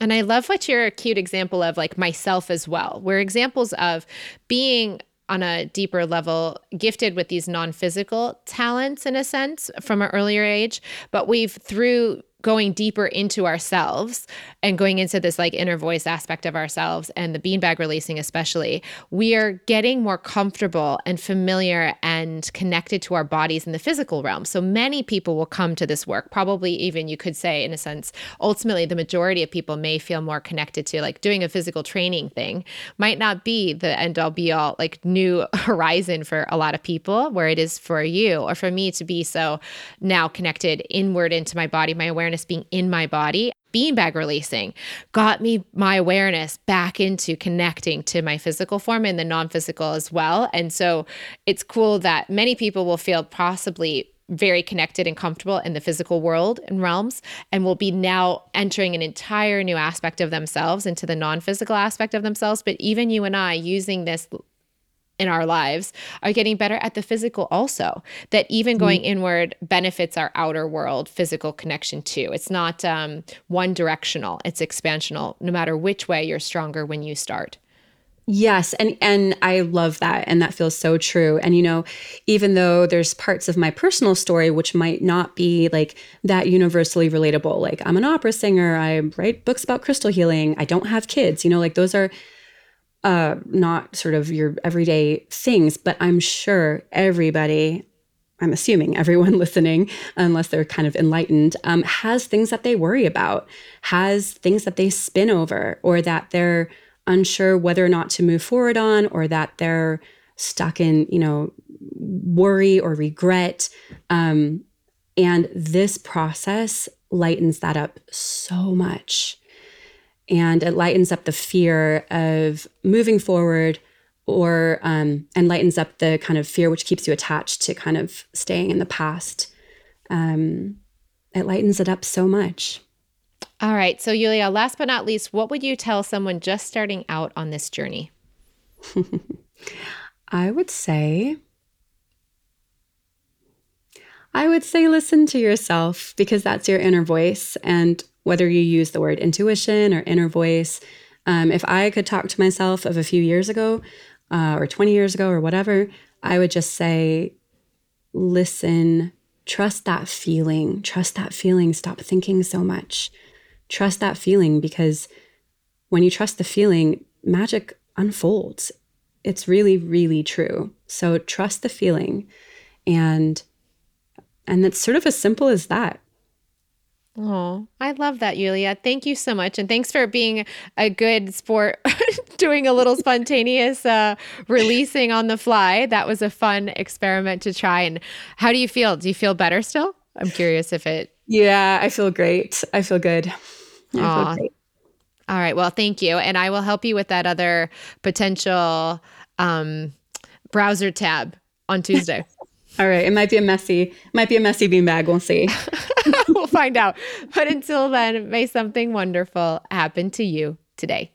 And I love what you're a cute example of, like myself as well. We're examples of being on a deeper level gifted with these non-physical talents in a sense from an earlier age but we've through going deeper into ourselves and going into this like inner voice aspect of ourselves and the beanbag releasing especially we are getting more comfortable and familiar and connected to our bodies in the physical realm. So many people will come to this work. Probably even you could say in a sense ultimately the majority of people may feel more connected to like doing a physical training thing. Might not be the end all be all like new horizon for a lot of people where it is for you or for me to be so now connected inward into my body my awareness awareness being in my body, beanbag releasing got me my awareness back into connecting to my physical form and the non physical as well. And so it's cool that many people will feel possibly very connected and comfortable in the physical world and realms and will be now entering an entire new aspect of themselves into the non-physical aspect of themselves but even you and I using this in our lives are getting better at the physical also that even going mm-hmm. inward benefits our outer world physical connection too it's not um, one directional it's expansional no matter which way you're stronger when you start Yes, and and I love that and that feels so true. And you know, even though there's parts of my personal story which might not be like that universally relatable, like I'm an opera singer, I write books about crystal healing, I don't have kids, you know, like those are uh, not sort of your everyday things, but I'm sure everybody, I'm assuming everyone listening, unless they're kind of enlightened, um, has things that they worry about, has things that they spin over, or that they're unsure whether or not to move forward on, or that they're stuck in, you know, worry or regret. Um, and this process lightens that up so much and it lightens up the fear of moving forward or um, and lightens up the kind of fear which keeps you attached to kind of staying in the past. Um, it lightens it up so much. All right. So yulia last but not least what would you tell someone just starting out on this journey? I would say I would say listen to yourself because that's your inner voice. And whether you use the word intuition or inner voice. Um, if I could talk to myself of a few years ago uh, or 20 years ago or whatever, I would just say, listen, trust that feeling, trust that feeling, stop thinking so much. Trust that feeling because when you trust the feeling, magic unfolds. It's really, really true. So trust the feeling. And and it's sort of as simple as that. Oh, I love that, Yulia. Thank you so much. And thanks for being a good sport, doing a little spontaneous uh, releasing on the fly. That was a fun experiment to try. And how do you feel? Do you feel better still? I'm curious if it. Yeah, I feel great. I feel good. I feel great. All right. Well, thank you. And I will help you with that other potential um, browser tab on Tuesday. All right. It might be a messy, might be a messy beanbag. We'll see. find out. But until then, may something wonderful happen to you today.